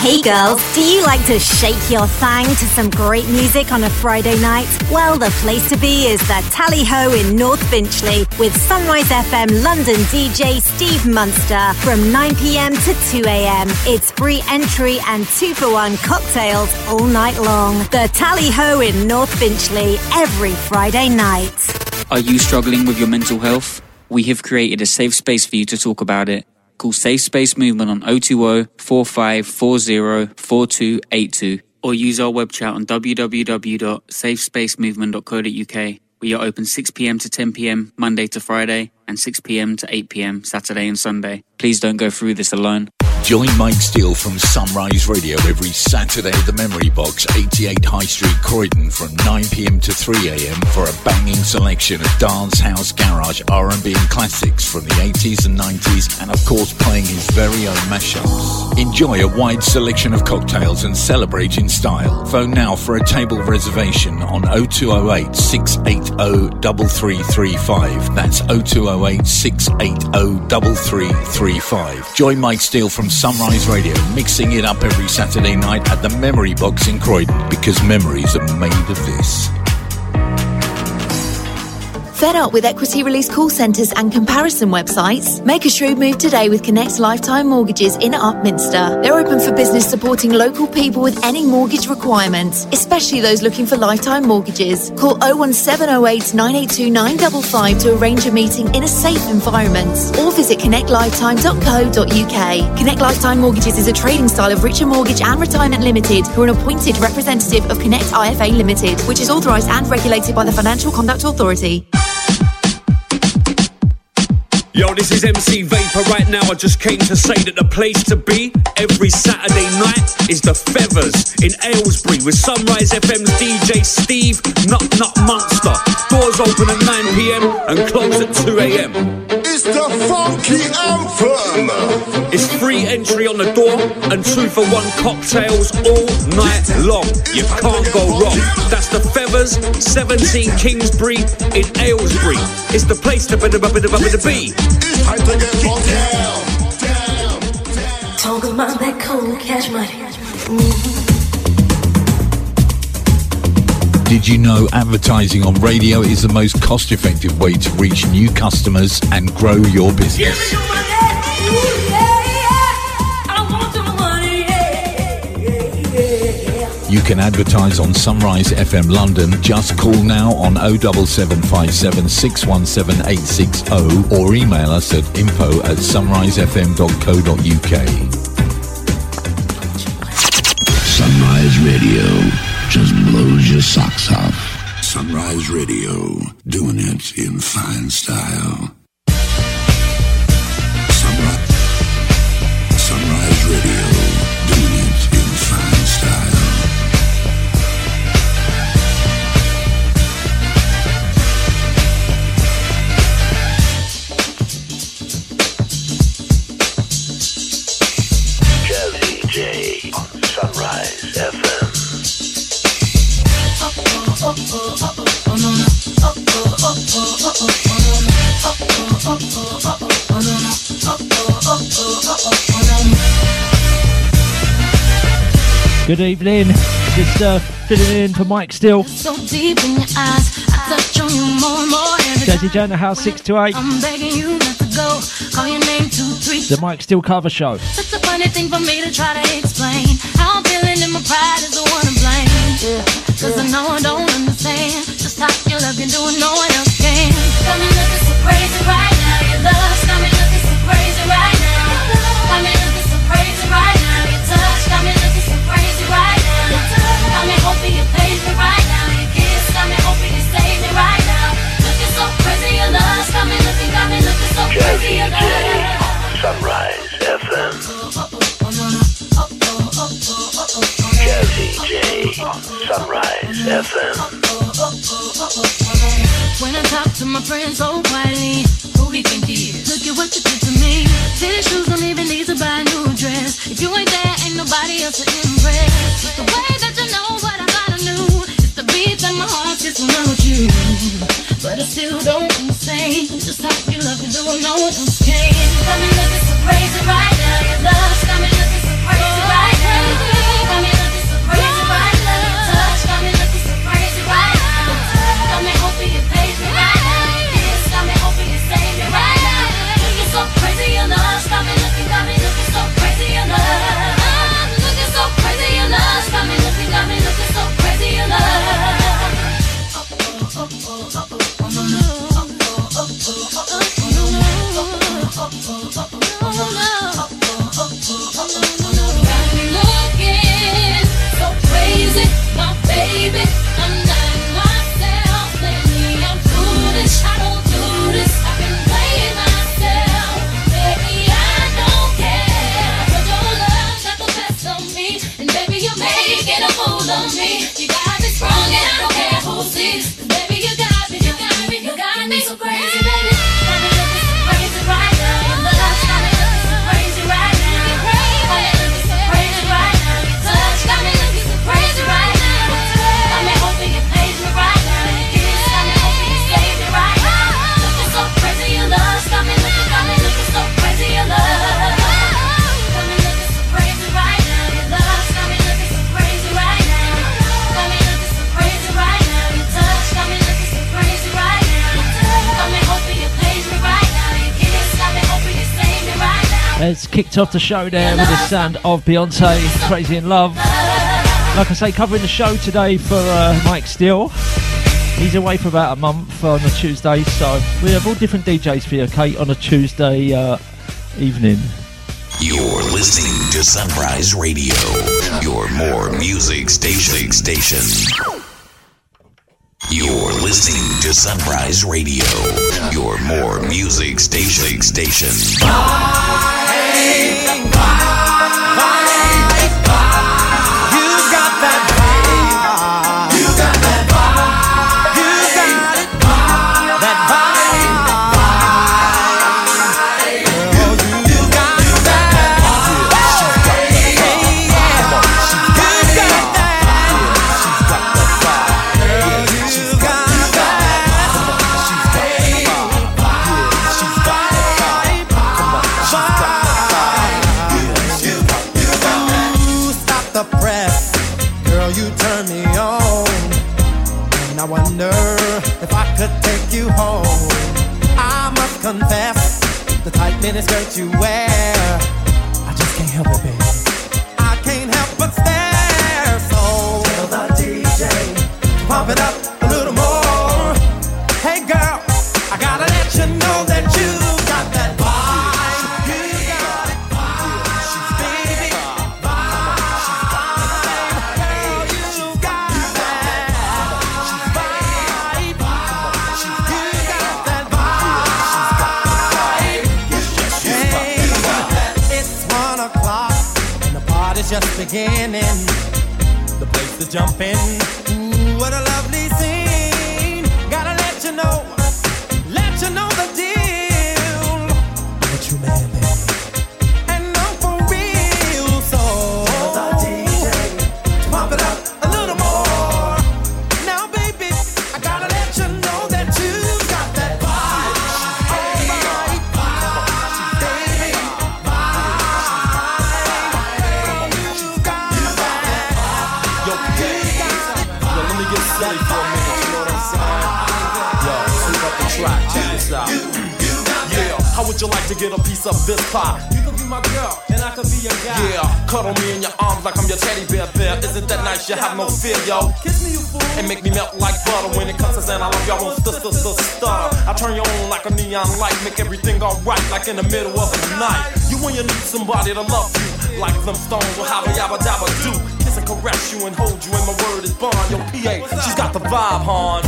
Hey girls, do you like to shake your thang to some great music on a Friday night? Well, the place to be is the Tally Ho in North Finchley with Sunrise FM London DJ Steve Munster from 9pm to 2am. It's free entry and two for one cocktails all night long. The Tally Ho in North Finchley every Friday night. Are you struggling with your mental health? We have created a safe space for you to talk about it. Call Safe Space Movement on 020 4540 4282 or use our web chat on www.safespacemovement.co.uk. We are open 6pm to 10pm Monday to Friday and 6pm to 8pm Saturday and Sunday. Please don't go through this alone. Join Mike Steele from Sunrise Radio every Saturday at the Memory Box, 88 High Street, Croydon, from 9pm to 3am for a banging selection of dance, house, garage, R&B and classics from the 80s and 90s, and of course playing his very own mashups. Enjoy a wide selection of cocktails and celebrate in style. Phone now for a table reservation on 0208 680 3335. That's 0208 680 3335. Join Mike Steele from Sunrise Radio, mixing it up every Saturday night at the Memory Box in Croydon because memories are made of this. Fed up with equity release call centres and comparison websites? Make a shrewd move today with Connect Lifetime Mortgages in Upminster. They're open for business supporting local people with any mortgage requirements, especially those looking for lifetime mortgages. Call 01708 982 955 to arrange a meeting in a safe environment or visit connectlifetime.co.uk. Connect Lifetime Mortgages is a trading style of Richer Mortgage and Retirement Limited, who are an appointed representative of Connect IFA Limited, which is authorised and regulated by the Financial Conduct Authority. Yo, this is MC Vapor right now. I just came to say that the place to be every Saturday night is the Feathers in Aylesbury with Sunrise FM's DJ Steve Nut Nut Munster. Doors open at 9 pm and close at 2 am. It's the funky anthem. It's free entry on the door and two for one cocktails all night long. You can't go wrong. That's the Feathers, 17 Kingsbury in Aylesbury. It's the place to be. Did you know advertising on radio is the most cost effective way to reach new customers and grow your business? You can advertise on Sunrise FM London. Just call now on 07757 617 860 or email us at info at sunrisefm.co.uk. Sunrise Radio just blows your socks off. Sunrise Radio, doing it in fine style. Sunrise, Sunrise Radio, doing it in fine style. Good evening. Just uh, filling in for Mike Steele. So deep in your eyes, I touch on you more and more Jazzy. Joner House 6 to 8. I'm begging you not to go. Call your name two, three. The Mike Steele cover show. Such a funny thing for me to try to explain. How I'm feeling and my pride is the one to blame. Yeah. Cause I know I don't understand just how your love can do it, no one else can. Got me looking so crazy right now. Your love's Jazzy J Sunrise FM. Jazzy J Sunrise FM. When I talk to my friends oh, so quietly, who he think he is? Look at what you did to me. Shoes don't even need to buy a new dress. If you ain't there, ain't nobody else to impress. The way that you know what I. It's the beat that my heart you. But I still don't understand just how you love me, though I know what I'm scared. Got me looking so crazy right now. Your love's got me looking so crazy right now. Let's kicked off the show there with the sound of Beyonce, Crazy in Love. Like I say, covering the show today for uh, Mike Steele. He's away for about a month on a Tuesday, so we have all different DJs for you, Kate, on a Tuesday uh, evening. You're listening to Sunrise Radio, your more music station. station. You're listening to Sunrise Radio, your more music station. station. Vai. vai. skirt you wear. Somebody to love you, like them stones yabba dabba do. Kiss and caress you and hold you, and my word is bond. Yo, PA, she's got the vibe, hon.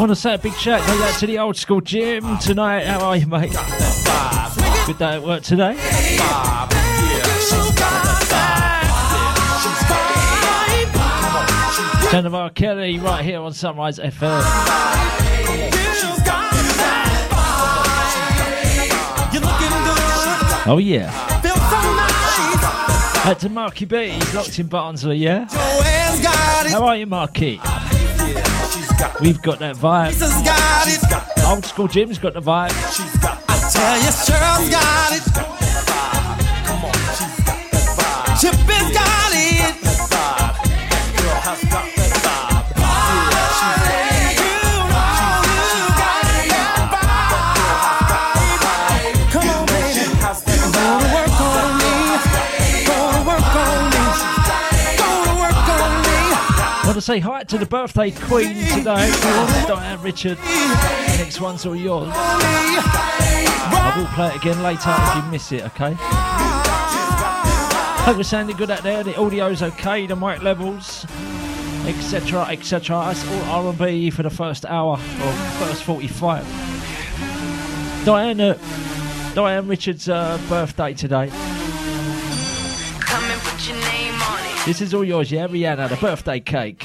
Want to say a big shout out to the old school Jim tonight. How are you, mate? Good day at work today. Jennifer R. Kelly right here on Sunrise FM. Oh yeah. Out to Marky B, he's locked in Barnsley, yeah? How are you, Marky? We've got that vibe. Old school Jim's got the vibe. i Tell you, Cheryl's got it. Say hi to the birthday queen today, Diane Richard. Next one's all yours. I will play it again later if you miss it, okay? Hope you're sounding good out there. The audio's okay, the mic levels, etc., etc. That's all R&B for the first hour or first 45. Diana, Diane Richard's uh, birthday today. Come and put your name on it. This is all yours, yeah, Rihanna, the birthday cake.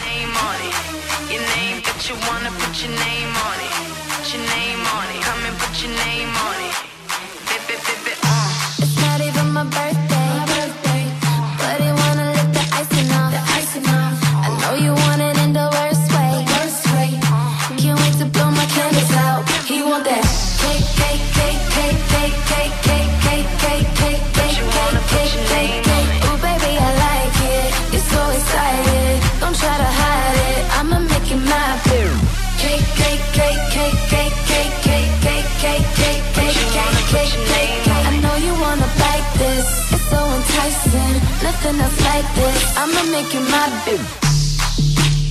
Like this. I'ma make you my boo.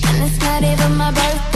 And it's not even. My birthday.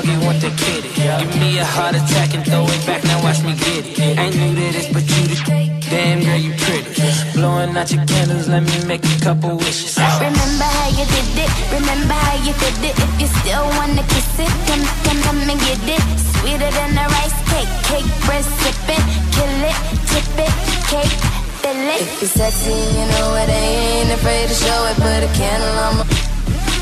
Doggy want the kitty. Give me a heart attack and throw it back. Now watch me get it. Ain't new to this, but you the damn girl, you pretty. Blowing out your candles, let me make a couple wishes. Remember how you did it? Remember how you did it? If you still wanna kiss it, come, come, come and get it. Sweeter than a rice cake, cake bread sipping, kill it, tip it, cake, fill it. If you're sexy, you know it, I ain't afraid to show it. Put a candle on my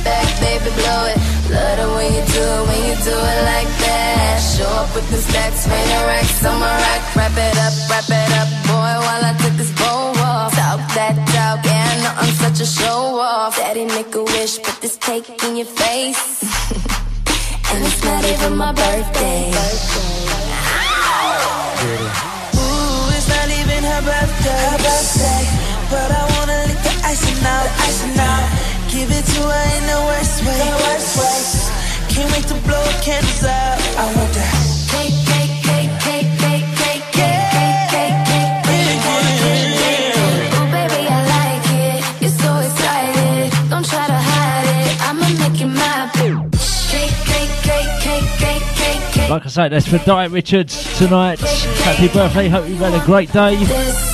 back, baby, blow it. Love the way you do it when you do it like that. Show up with the stacks, rain and racks on my rack. Wrap it up, wrap it up, boy, while I take this bow off. Talk that talk, yeah, I know I'm such a show off. Daddy make a wish, put this cake in your face. and it's not even my birthday. Ooh, it's not even her birthday. Her birthday. But I wanna lick the icing out, icing out. Give it to her in the worst way. The worst way. Can't wait to blow candles out. I want that. Cake, cake, cake, cake, cake, cake, cake, cake, cake, cake, cake, cake. Ooh, baby, I like it. It's so exciting. Don't try to hide it. I'ma make you my boo. Cake, cake, cake, cake, cake, cake, cake. Like I say, that's for Di Richards tonight. Happy birthday, hope you've had a great day.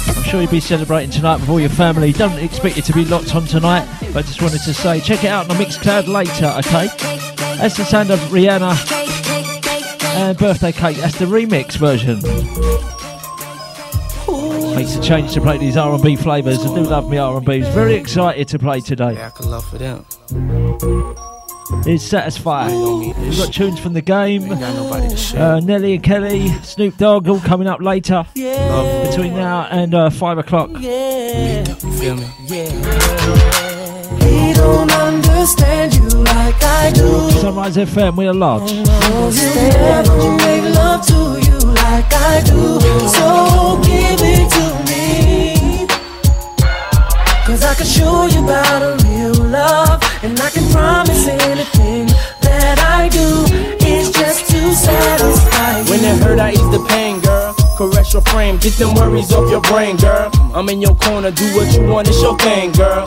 I'm sure you'll be celebrating tonight with all your family. Don't expect you to be locked on tonight, but just wanted to say, check it out on the Mixcloud later, okay? That's the sound of Rihanna and Birthday Cake. That's the remix version. Makes a change to play these R&B flavours. I do love me R&Bs. Very excited to play today. I could love for them. It's Satisfy. We've got tunes from the game. Uh, Nelly and Kelly, Snoop Dogg, all coming up later. Between now and uh, 5 o'clock. Feel me? He don't understand you like I do. Sunrise FM, we are large. Never make love to you like I do. So give it to me. Cause I can show you frame, get them worries off your brain, girl. I'm in your corner, do what you want, it's your thing, girl.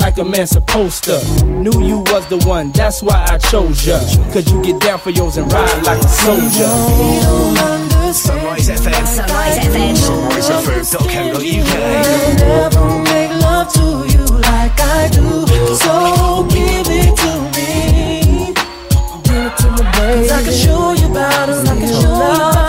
like a man supposed to. Knew you was the one, that's why I chose ya. Cause you get down for yours and ride like a soldier. Sunrise FM. Sunrise FM. SunriseFM.co.uk. never make love to you like I do. So give it to me. Give it to me, baby. I can show you it, I can show you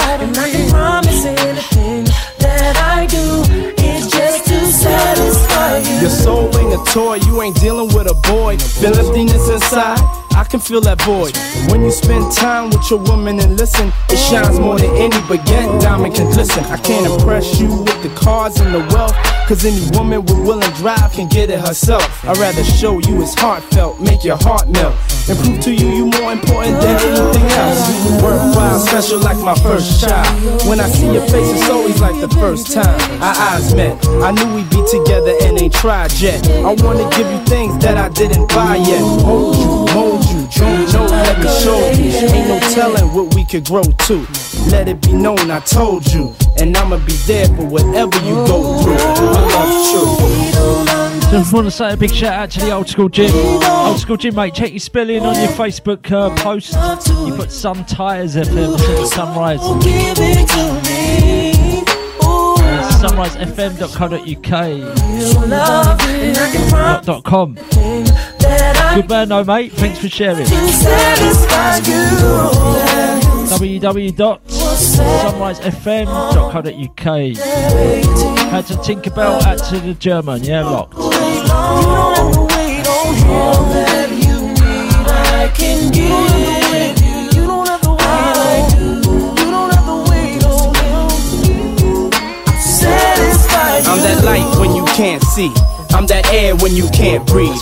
you. Ain't a toy, you ain't dealing with a boy. Feel emptiness inside, I can feel that void. When you spend time with your woman and listen, it shines more than any baguette diamond can listen. I can't impress you with the cars and the wealth, cause any woman with will and drive can get it herself. I'd rather show you it's heartfelt, make your heart melt, and prove to you you more important than anything else. Worthwhile special like my first child. When I see your face, it's always like the first time our eyes met. I knew we'd be together and ain't tried yet. I wanna give you things that I didn't buy yet. Hold you, mold you, don't know, let me show you. Ain't no telling what we could grow to. Let it be known I told you, and I'ma be there for whatever you go through. My love's true. Just want to say a big shout out to the old school Jim. Old school Jim, mate. Check your spelling on your Facebook uh, post. You put Sun Tires FM instead of Sunrise. Uh, SunriseFM.co.uk. Dot com. Good man, no mate. Thanks for sharing. www.sunrisefm.co.uk. Had to Tinkerbell, out to the German, yeah, locked. I'm that light when you can't see. I'm that air when you can't breathe.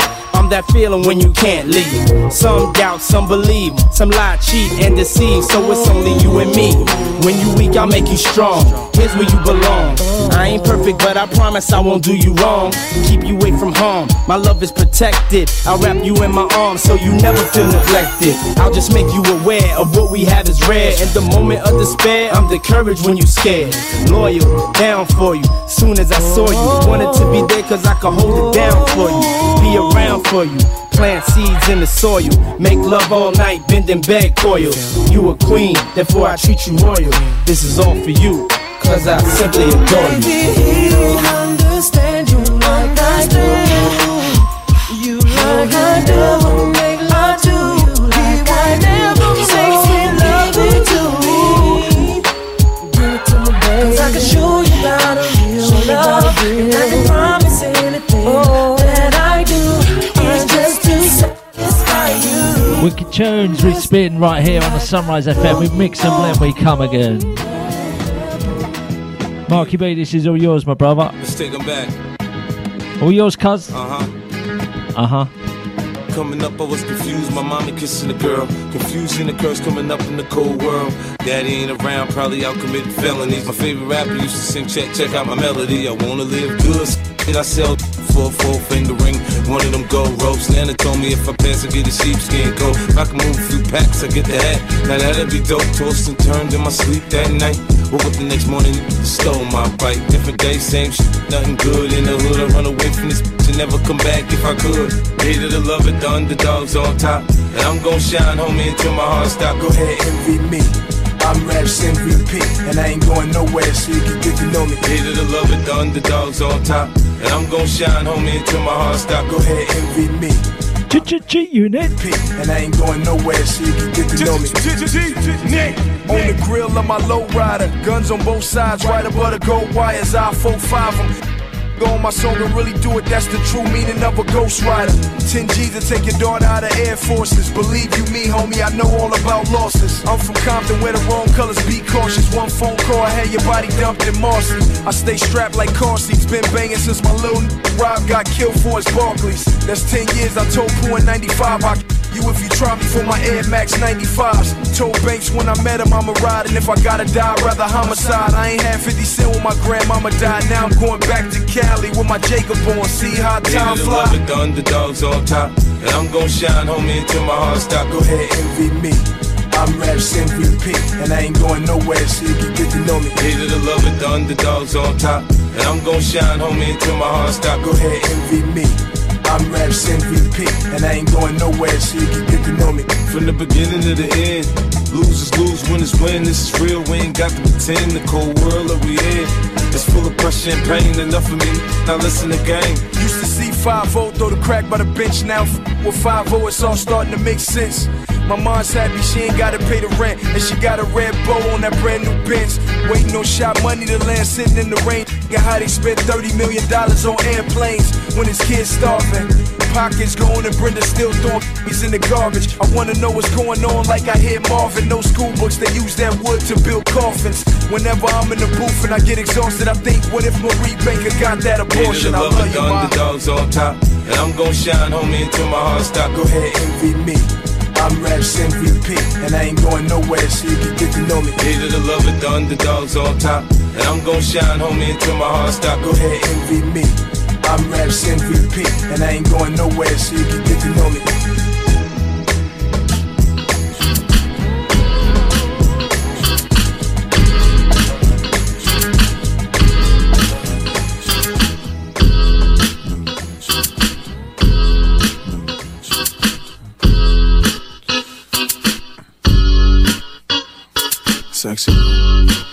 That feeling when you can't leave. Some doubt, some believe, some lie, cheat, and deceive. So it's only you and me. When you weak, I'll make you strong. Here's where you belong. I ain't perfect, but I promise I won't do you wrong. Keep you away from harm. My love is protected. I'll wrap you in my arms so you never feel neglected. I'll just make you aware of what we have is rare. In the moment of despair, I'm the courage when you scared. Loyal, down for you. Soon as I saw you, wanted to be there cause I could hold it down for you. Be around for you. Plant seeds in the soil. Make love all night, bending bed coils. You a queen, therefore I treat you royal. This is all for you, cause I simply adore you. understand you like I do. You like I do. Tunes we spin right here on the Sunrise FM. We mix and blend, we come again. Marky B, this is all yours, my brother. Let's take them back. All yours, cuz. Uh huh. Uh huh. Coming up, I was confused. My mommy kissing a girl. Confusion occurs coming up in the cold world. Daddy ain't around, probably out committing felonies. My favorite rapper used to sing, check, check out my melody. I wanna live good. I sell for a four finger ring. One of them gold ropes. Nana told me if I pass, I get a sheepskin coat. If I can move a few packs, I get the hat. Now that'd be dope. Tossed and turned in my sleep that night. Woke up the next morning, stole my bike. Different day, same shit, nothing good in the hood. I run away from this bitch and never come back if I could. Hated to love done the underdogs on top. And I'm gon' shine, homie, until my heart stop. Go ahead, envy me. I'm Raps MVP, and I ain't going nowhere, so you can get to know me. Hated to love it, the underdogs on top. And I'm gon' shine, homie, until my heart stop. Go ahead, envy me. G unit. And I ain't going nowhere, so you can get to know me. Nick, On the grill of my low rider, guns on both sides, right above the gold wires. I 4-5 them. Go on my song and really do it, that's the true meaning of a ghost rider. 10 G's to take your daughter out of Air Forces. Believe you me, homie, I know all about losses. I'm from Compton where the wrong colors be cautious. One phone call, I had your body dumped in Marcy. I stay strapped like car seats, been banging since my little Rob got killed for his Barkleys. That's 10 years, I told Pooh in 95 I you if you try me for my Air Max 95s. Told Banks when I met him I'ma ride, and if I gotta die, I'd rather homicide. I ain't had 50 cent when my grandmama died. Now I'm going back to Cali with my Jacob on. See how time Hated to love fly. it, the underdogs on top. And I'm gon' shine, homie, until my heart stop. Go ahead, envy me. I'm Raps MVP, and I ain't going nowhere, so you can get to know me. Hated to love it, the underdogs on top. And I'm gon' shine, homie, until my heart stop. Go ahead, envy me. I'm Raps MVP, and I ain't going nowhere, so you can get to know me. From the beginning to the end, losers lose, winners win. This is real, we ain't got to pretend. The cold world that we in is full of pressure and pain. Enough of me, now listen to game. Used to see 5 throw the crack by the bench. Now with 5 it's all starting to make sense. My mom's happy she ain't gotta pay the rent, and she got a red bow on that brand new Benz. Waiting on shot money to land, sitting in the rain. Get how they spent 30 million dollars on airplanes when his kids starving. Pockets going and Brenda still throwing he's in the garbage. I wanna know what's going on, like I hear Marvin. No school books, they use that wood to build coffins. Whenever I'm in the booth and I get exhausted, I think, what if Marie Baker got that abortion? I love you, the underdogs on top. And I'm gon' shine, homie, until my heart stop. Go ahead, envy me. I'm Raps MVP, and I ain't going nowhere, so you can get to know me. Hated the love of the underdogs on top. And I'm gon' shine, homie, until my heart stop. Go ahead, envy me. I'm Raps MVP, and I ain't going nowhere, so you can get to know me. Sexy.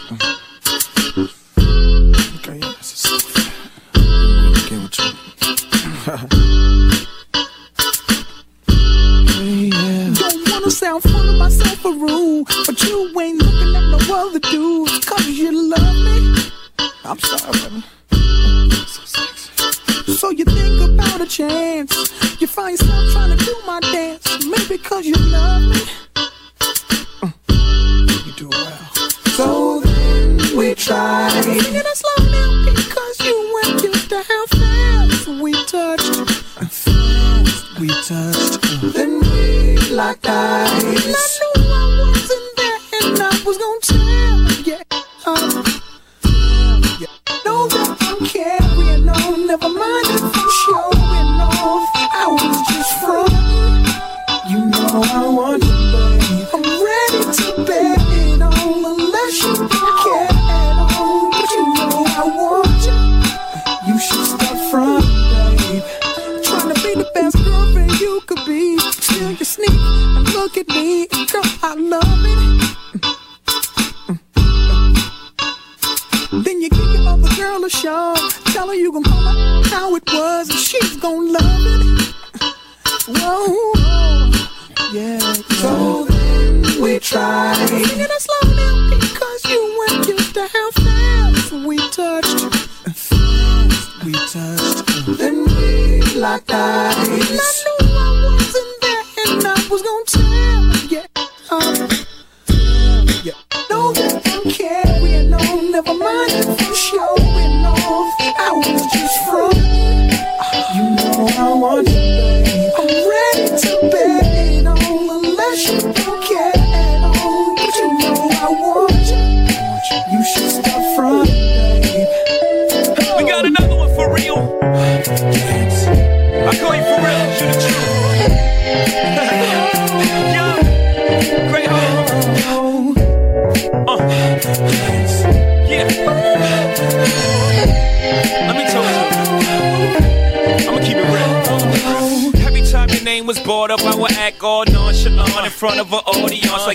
Sound full of myself or rude, but you ain't looking at no other dudes. Cause you love me. I'm sorry. So you think about a chance. You find yourself trying to do my dance. Maybe cause you love me. Mm. You do well. So then we tried. We locked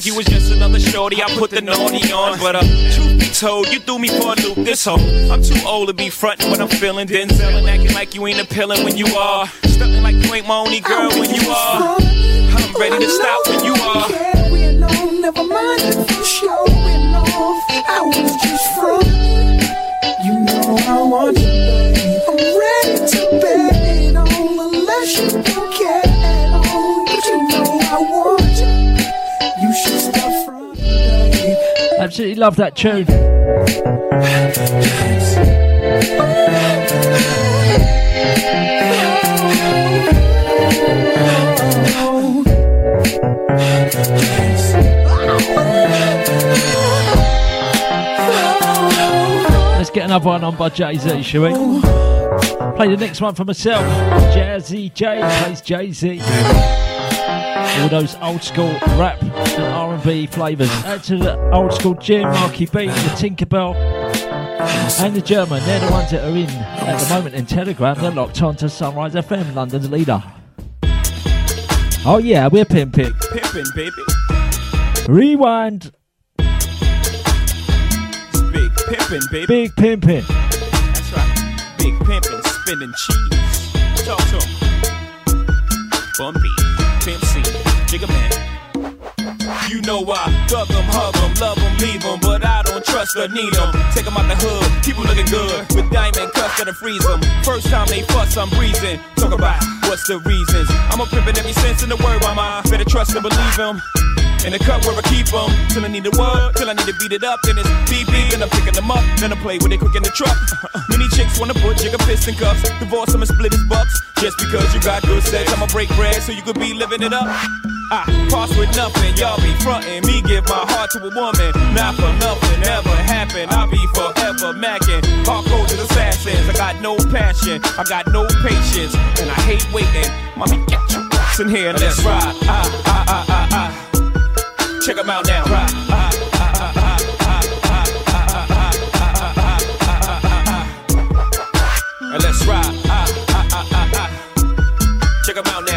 like you was just another shorty. I put the naughty on, but uh, truth be told, you threw me for a loop. This hoe, I'm too old to be frontin' when I'm feeling Denzel and acting like you ain't appealing when you are. Stuntin' like you ain't my only girl when you are. I'm ready to stop when you are. Carrying on. Never mind love that tune. Let's get another one on by Jay Z, shall we? Play the next one for myself. Jazzy J plays Jay Z. All those old school rap R&B flavours. Add to the old school Jim, Marky B, the Tinkerbell, and the German. They're the ones that are in at the moment in Telegram. They're locked on to Sunrise FM, London's leader. Oh yeah, we're pimping. Pimping, baby. Rewind. Big pimping, baby. Big pimping. That's right. Big pimpin', spinning cheese. Talk to 'em. Bumpy, pimp scene, jigga man. You know I thug 'em, hug 'em, love 'em, leave 'em, but I don't trust or need 'em. Take 'em out the hood, keep 'em looking good, with diamond cuffs that'll freeze 'em. First time they fuss, I'm breezing. Talk about what's the reasons. I'm a pimpin' every sense in the word, mama. Better trust and believe believe 'em. In the cup where I keep them. Till I need a word, till I need to beat it up. Then it's beep beep, and I'm picking them up. Then I play with it quick in the truck. Many chicks wanna put jigger piston cuffs. Divorce them and split his bucks. Just because you got good sex, I'ma break bread so you could be living it up. I pass with nothing, y'all be frontin'. Me give my heart to a woman, not for nothing, never happen. I'll be forever macking. Hardcore to assassins. I got no passion, I got no patience, and I hate waiting. Mommy, get your ass in here, let's ride. Ah, ah, ah, ah, ah. Check them out now. And let's ride. Check them out now.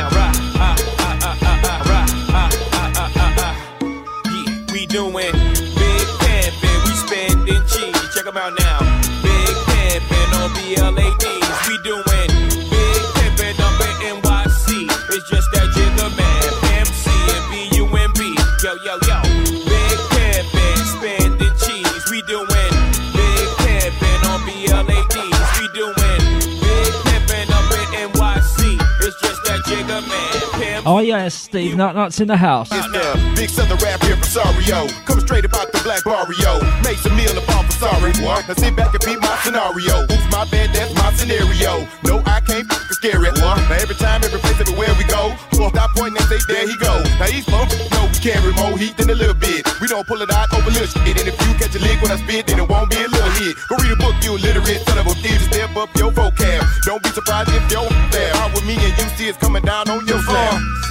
Oh yes, Steve Nutnuts in the house. It's the big southern rap here from Sario. Coming straight about the black barrio. Make some meal sorry. What? Now sit back and beat my scenario. My bad, that's my scenario. No, I can't scare it. What? Now every time, every place, everywhere we go. Well, stop pointing and say, there he go. Now he's bump, no, we carry more heat than a little bit. We don't pull it out over little shit. And if you catch a when I spit, then it won't be a little hit. Go read a book, you illiterate son of a thief. Step up your vocab. Don't be surprised if your with me and you see it's coming down on on.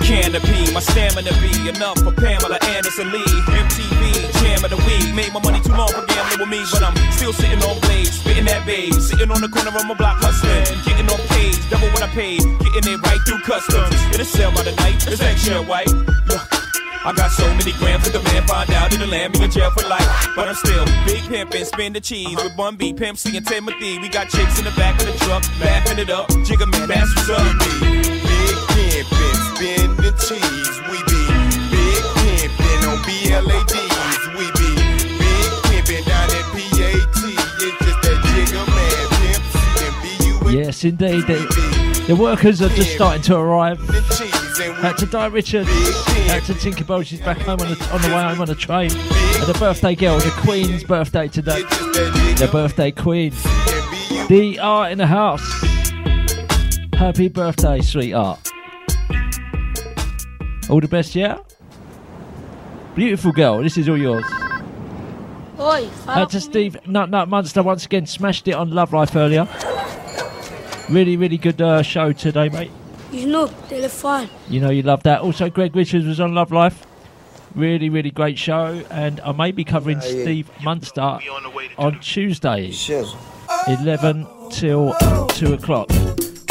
Canopy, my stamina be enough for Pamela Anderson Lee. MTV, jam of the week. Made my money too long for gambling with me, but I'm still sitting on blades, spitting that babe. Sitting on the corner of my block hustling, getting on page, double what I paid, getting it right through customs. In a sale by the night, it's extra white. Look. I got so many grams that the man find out in the land me in jail for life. But I'm still big pimpin', spin the cheese with Bun B, Pimp C, and Timothy. We got chicks in the back of the truck, laughing it up. Jigga man, that's what's up. Big pimpin', spinning cheese. We be big pimpin' on BLADs. We be big pimpin' down at PAT. It's just that Jigga man, Pimp and. Yes, indeed. The, the workers are just starting to arrive. Out to Di Richards. Out to Tinkerbell. She's back home on the, on the way home on the train. And the birthday girl, the Queen's birthday today. The birthday Queen. The art in the house. Happy birthday, sweetheart. All the best, yeah? Beautiful girl. This is all yours. Oi, fala Out to Steve Nut Nut Munster once again smashed it on Love Life earlier. Really, really good uh, show today, mate. Snoop, telefone. You know you love that. Also, Greg Richards was on Love Life. Really, really great show, and I may be covering Yeah, yeah. Steve Munster on Tuesday, eleven till two o'clock.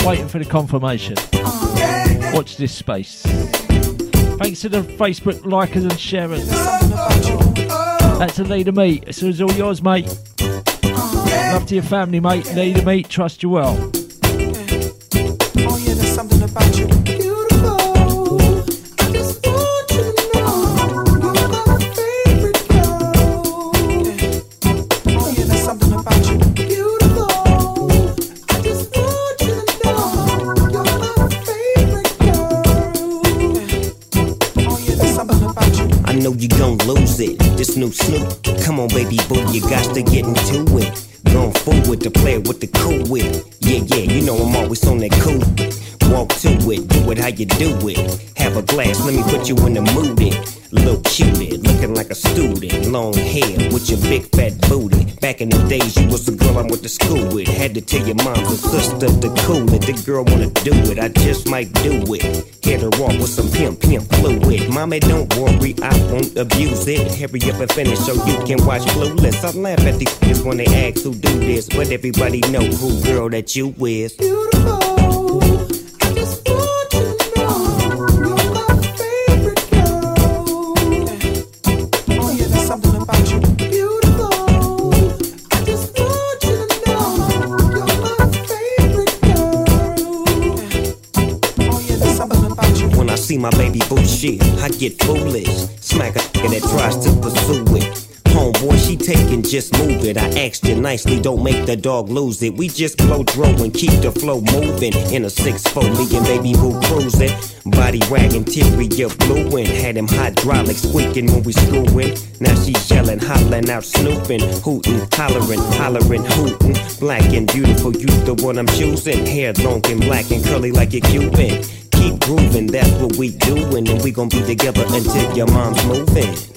Waiting for the confirmation. Watch this space. Thanks to the Facebook likers and sharers. That's a leader meet. This is all yours, mate. Love to your family, mate. Leader meet. Trust you well. It. This new Snoop. Come on, baby boo, you got to get into it. Going forward to play with the cool wit. Yeah, yeah, you know I'm always on that cool. walk to it, do it how you do it. Have a glass, let me put you in the mood. It. Little cutie, looking like a student. Long hair with your big fat booty. Back in the days, you was the girl I went to school with. Had to tell your mom and sister to cool it. The girl wanna do it, I just might do it. Hit her off with some pimp, pimp fluid. Mommy, don't worry, I won't abuse it. Hurry up and finish so you can watch Clueless. I laugh at these kids when they ask who do this, but everybody know who girl that you with. Oh yeah, there's something about you. Beautiful. I just want you to know you're my favorite girl. Oh yeah, there's something about you. When I see my baby boo I get foolish. Smack a that tries to pursue it. Homeboy, she taking, just move it. I asked you nicely, don't make the dog lose it. We just blow dro and keep the flow moving. In a 6-4, me and baby boo cruising. Body wagging, interior blueing. Had him hydraulic squeaking when we screwing. Now she yelling, hollering out, snooping, hooting, hollering, hollering, hooting. Black and beautiful, you the one I'm choosing. Hair long and black and curly like a Cuban. Keep grooving, that's what we doing, and we gon' be together until your mom's moving.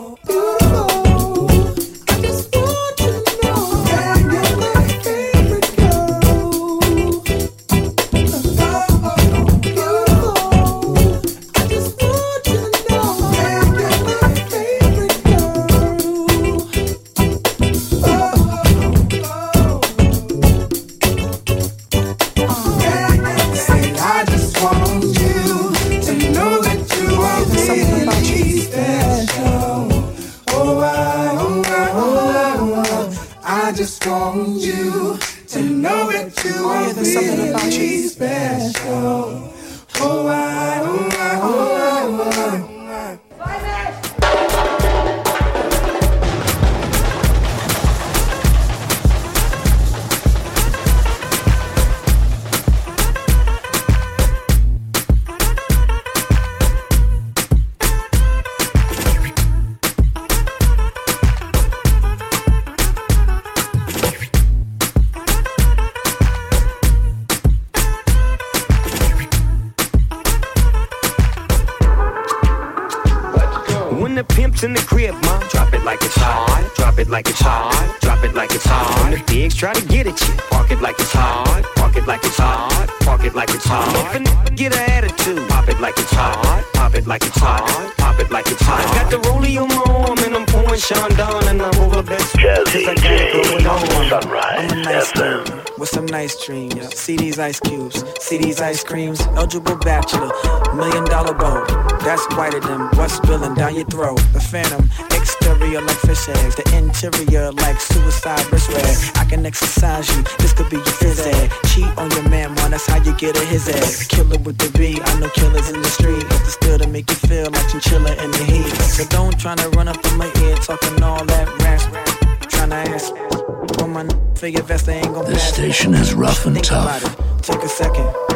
Creams. Eligible bachelor, million dollar bow. That's whiter than what's spilling down your throat. The phantom, exterior like fish eggs, the interior like suicide wrist rag. I can exercise you, this could be your phys ed. Cheat on your man, man, that's how you get a his ass. Killer with the B, I know killers in the street, but the still to make you feel like chinchilla in the heat. So don't tryna run up in my ear talking all that rash, tryna ask. When my n- vest, they ain't gon' This station is rough and Think tough. Take a second.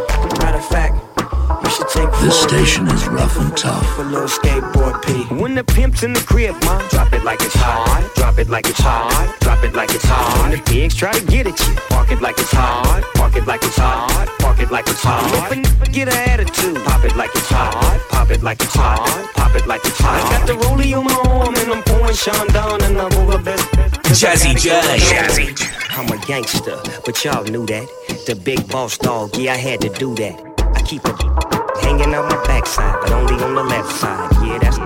Station is rough and tough. a little skateboard P. When the pimp's in the crib, ma, drop it like it's hot. Drop it like it's hot. Drop it like it's hot. When the pigs try to get at you, park it like it's hot. Park it like it's hot. Park it like it's hot. If a n- get an attitude, pop it like it's hot. Pop it like it's hot. Pop it like it's hot. I got the rollie on my arm and I'm pouring Chandon and I'm over best. Jazzy J. Jazzy I'm a gangster, but y'all knew that. The big boss dog, yeah, I had to do that. I keep it hanging out my backside, but only on the left side. Yeah, that's.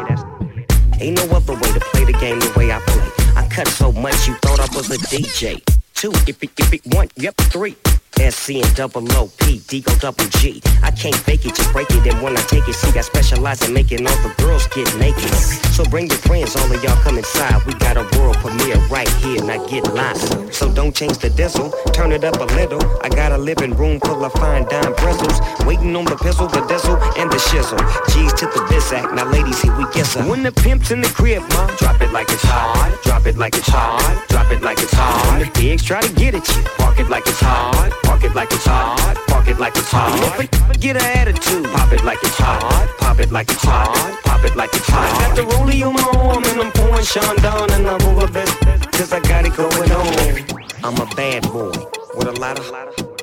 Ain't no other way to play the game the way I play. I cut so much you thought I was a DJ. Two, if it, if it, one, yep, three. SC and double O P, D go double G. I can't fake it, just break it. And when I take it, see, I specialize in making all the girls get naked. So bring your friends, all of y'all come inside. We got a world premiere right here, now get live. So don't change the diesel, turn it up a little. I got a living room full of fine dime bristles. Waiting on the pistol, the diesel, and the shizzle. G's to the biz act, now ladies, here we get her. When the pimp's in the crib, ma, drop it like it's hot. Drop it like it's hot. Drop it like it's hot. When the pigs try to get at you, park it like it's hot. Park it like it's hot. Park it like it's hot. Get an attitude, pop it like it's hot. Pop it like it's hot. Pop it like it's hot. I got the rollie on my arm and I'm pouring Chandon and I'm over best cause I got it going on. I'm a bad boy with a lot of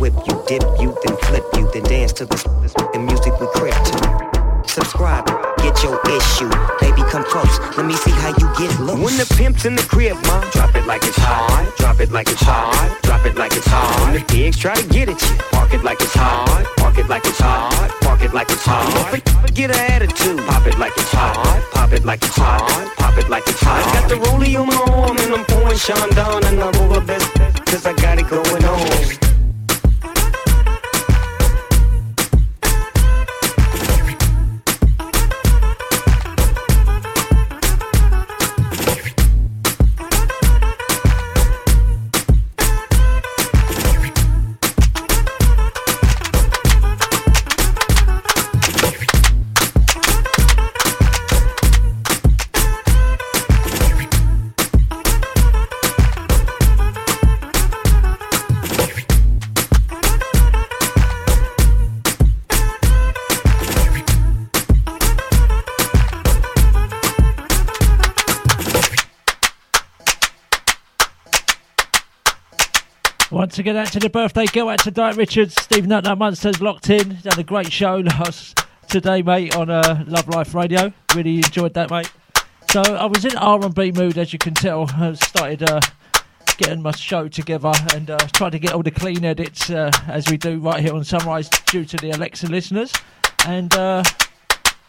Whip you, dip you, then flip you, then dance to the, the music we crib to. Subscribe, get your issue. Baby, come close, let me see how you get loose. When the pimp's in the crib, ma, drop it like it's hot. Drop it like it's hot. Drop it like it's hot. When the pigs try to get at you, park it like it's hot. Park it like it's hot. Park it like it's hot. A get an attitude, pop it like it's hot. Pop it like it's hot. Pop it like it's hot. I got the rollie on my arm and I'm pouring Chandon and I'm over best cause I got it going on. Once again, out to the birthday girl, out to Di Richards, Steve Nut, that monster's locked in. Had a great show last today, mate, on uh, Love Life Radio. Really enjoyed that, mate. So I was in R&B mood, as you can tell. I started uh, getting my show together and uh, tried to get all the clean edits uh, as we do right here on Sunrise due to the Alexa listeners. And uh,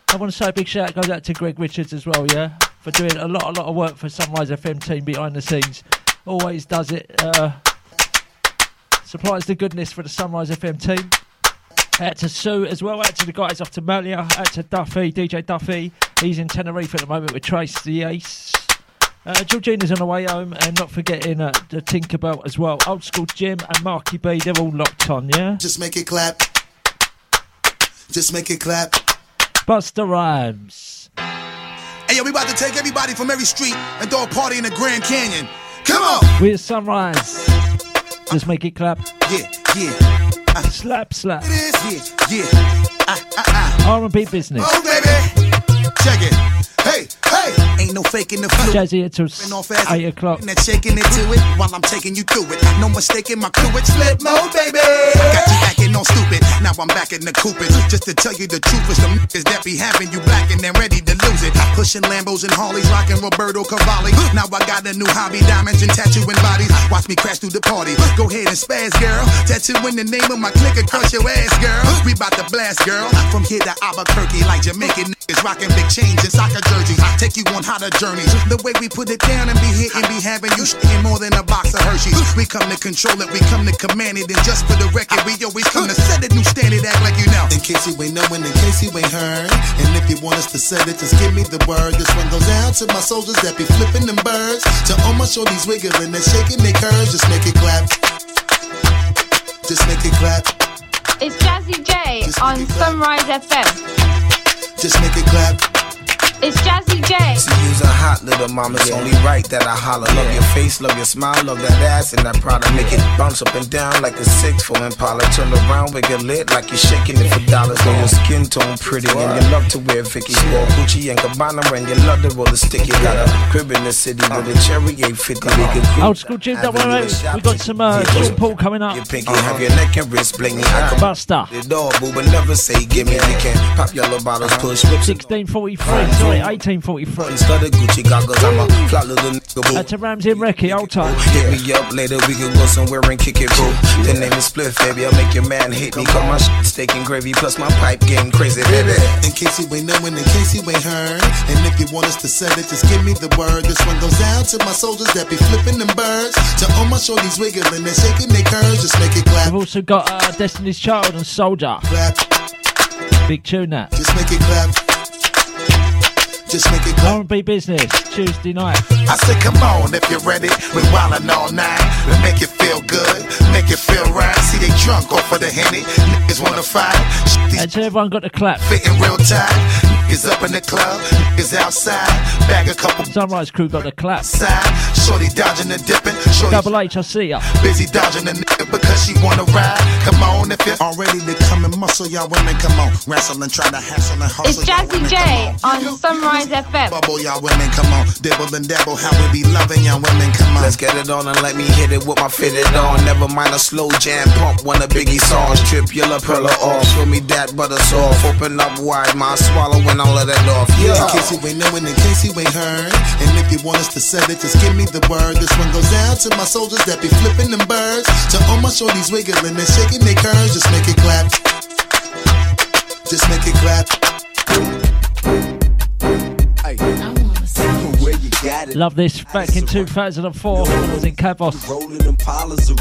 I want to say a big shout goes out to Greg Richards as well, yeah, for doing a lot, a lot of work for Sunrise FM team behind the scenes. Always does it. Uh, supplies the goodness for the Sunrise FM team. Out to Sue as well, out to the guys off to Malia, out to Duffy, DJ Duffy. He's in Tenerife at the moment with Trace the Ace. Uh, Georgina's on the way home, and not forgetting uh, the Tinkerbell as well. Old School Jim and Marky B, they're all locked on, yeah? Just make it clap. Just make it clap. Busta Rhymes. Hey, yo, we about to take everybody from every street and throw a party in the Grand Canyon. Come on! With Sunrise. Just make it clap. Yeah, yeah. Uh, slap, slap. It is, yeah, yeah. Uh, uh, uh. R&B business. Oh, baby. Check it. Hey, hey. Ain't no faking the flu. Jazzy off as 8 o'clock. And shaking it to it while I'm taking you through it. No mistake in my crew, it's flip mode, baby. Got you acting all stupid. Now I'm back in the coopers. Just to tell you the truth, is the niggas that be having you black and then ready to lose it. Pushing Lambos and Harleys, rocking Roberto Cavalli. Now I got a new hobby, diamonds and tattooing bodies. Watch me crash through the party. Go ahead and spaz, girl. Tattooing the name of my clique across your ass, girl. We bout to blast, girl. From here to Albuquerque, like Jamaican niggas rocking big chains and soccer jerseys. I take you on hotter journeys. The way we put it down and be hitting, be having you shitting more than a box of Hershey's. We come to control it, we come to command it, and just for the record, we always come to set a new standard, act like you know. In case you ain't knowing, in case you ain't heard. And if you want us to set it, just give me the word. This one goes out to my soldiers that be flipping them birds. To all my shorties wiggling and shaking their curves. Just make it clap. Just make it clap. It's Jazzy J on Sunrise FM. Just make it clap. It's Jazzy J. See, you's a hot little mama. It's only right that I holler. Love your face, love your smile, love that ass and that product. Make it bounce up and down like a six for Impala. Turn around, wiggle lit like you're shaking it for dollars. Know your skin tone pretty and you love to wear Vicky. Sport Gucci and Gabbana and you love to roll the sticky. Got a crib in the city with a cherry 850. We can creep. Old school Jim, don't worry. We got some uh, Sean Paul coming up. Your pinky, have your neck and wrist blingy. I can Buster. the door, boo, but never say gimme. You can pop yellow bottles, push whips. 1643, sorry, 1843. Instead of Gucci goggles, I'm a flat little nigga, boo. Uh, to Ramsey and Recky, old time. Hit me up later, we can go somewhere and kick it, boo. The name is Spliff, baby. I'll make your man hate me. Call my shit steak and gravy, plus my pipe game crazy, baby. In case you ain't knowing, in case you ain't heard. And if you want us to set it, just give me the word. This one goes out to my soldiers that be flipping them birds. To all my shorties wiggling and they shaking their curves. Just make it clap. We've also got uh, Destiny's Child and Soldier. Clap. Big tune that. Just make it clap. Just make it. R&B Business, Tuesday night. I said, come on, if you're ready, We're wildin' all night. We make it feel good, make it feel right. See, they drunk off of the henny. Niggas wanna fight. And so everyone got the clap. Fitting real tight. Niggas up in the club, niggas outside. Bag a couple Sunrise crew got the clap. side. Shorty dodging and dipping. Shorty Double H, I see ya. busy dodging the nigga because she wanna ride. Come on, if you're already to come and muscle, y'all women, come on. Wrestle and try to hassle and hustle. It's y'all Jazzy women, J come on Sunrise FM. Bubble, y'all women, come on. Dibble and dabble, how we be loving y'all women, come on. Let's get it on and let me hit it with my fitted on. Never mind a slow jam pump, one of Biggie songs. Trip your La Perla off, show me that butter soft. Open up wide, my swallowing all of that off. Yeah. In case you ain't knowing, in case you ain't heard. And if you want us to set it, just give me the word. This one goes out to my soldiers that be flipping them birds. To all my shorties wiggling and shaking their curves. Just make it clap. Just make it clap. Love this. Back in 2004, I was in Cabos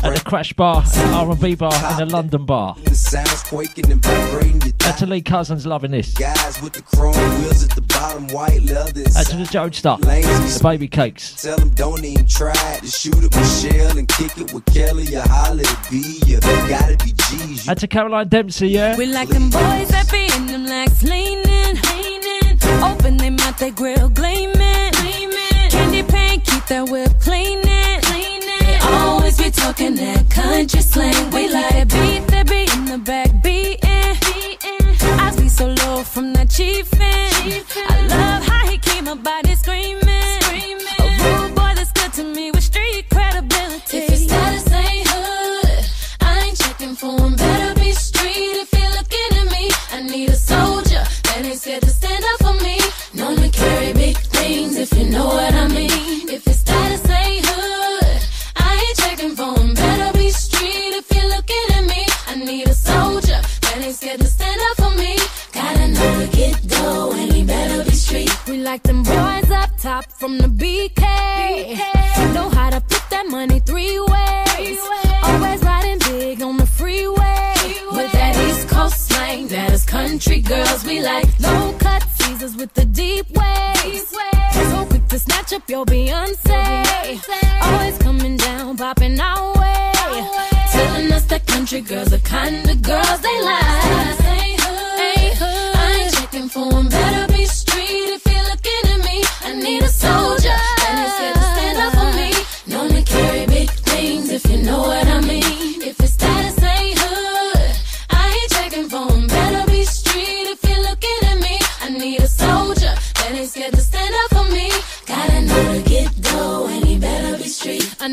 at the Crash Bar, and R&B bar, and the London bar. Sounds and Out to Lee Cousins, loving this. guys with the chrome wheels at the bottom, white leather. Out to the Jodestar, the Baby Cakes. Tell them don't even try to shoot at Michelle and kick it with Kelly. You holler at B, you gotta be G's. Out to Caroline Dempsey, yeah. We like them boys that be in them legs leaning, leaning. Open them mouth, they grill gleaming, gleaming. That whip cleaning. They always be talking that country slang. We like that beat, that beat in the back beating. I see so low from that chiefin'. I love how he keep my body screaming, screaming. A rude boy that's good to me with street credibility. If your status ain't hood, I ain't checking for him. Better be street if you're looking at me. I need a soldier that ain't scared to stand up for me. Known to carry big things if you know what I mean. If your status ain't hood, I ain't checking for him. Better be street if you're looking at me. I need a soldier that ain't scared to stand up for me. Gotta know to get dough and he better be street. We like them boys up top from the BK. Know how to put that money three ways. Always riding big on the freeway. With that East Coast slang, that is country girls we like. Low snatch up your Beyonce. Always coming down, popping our way. Telling us that country girls are kind of girls they like.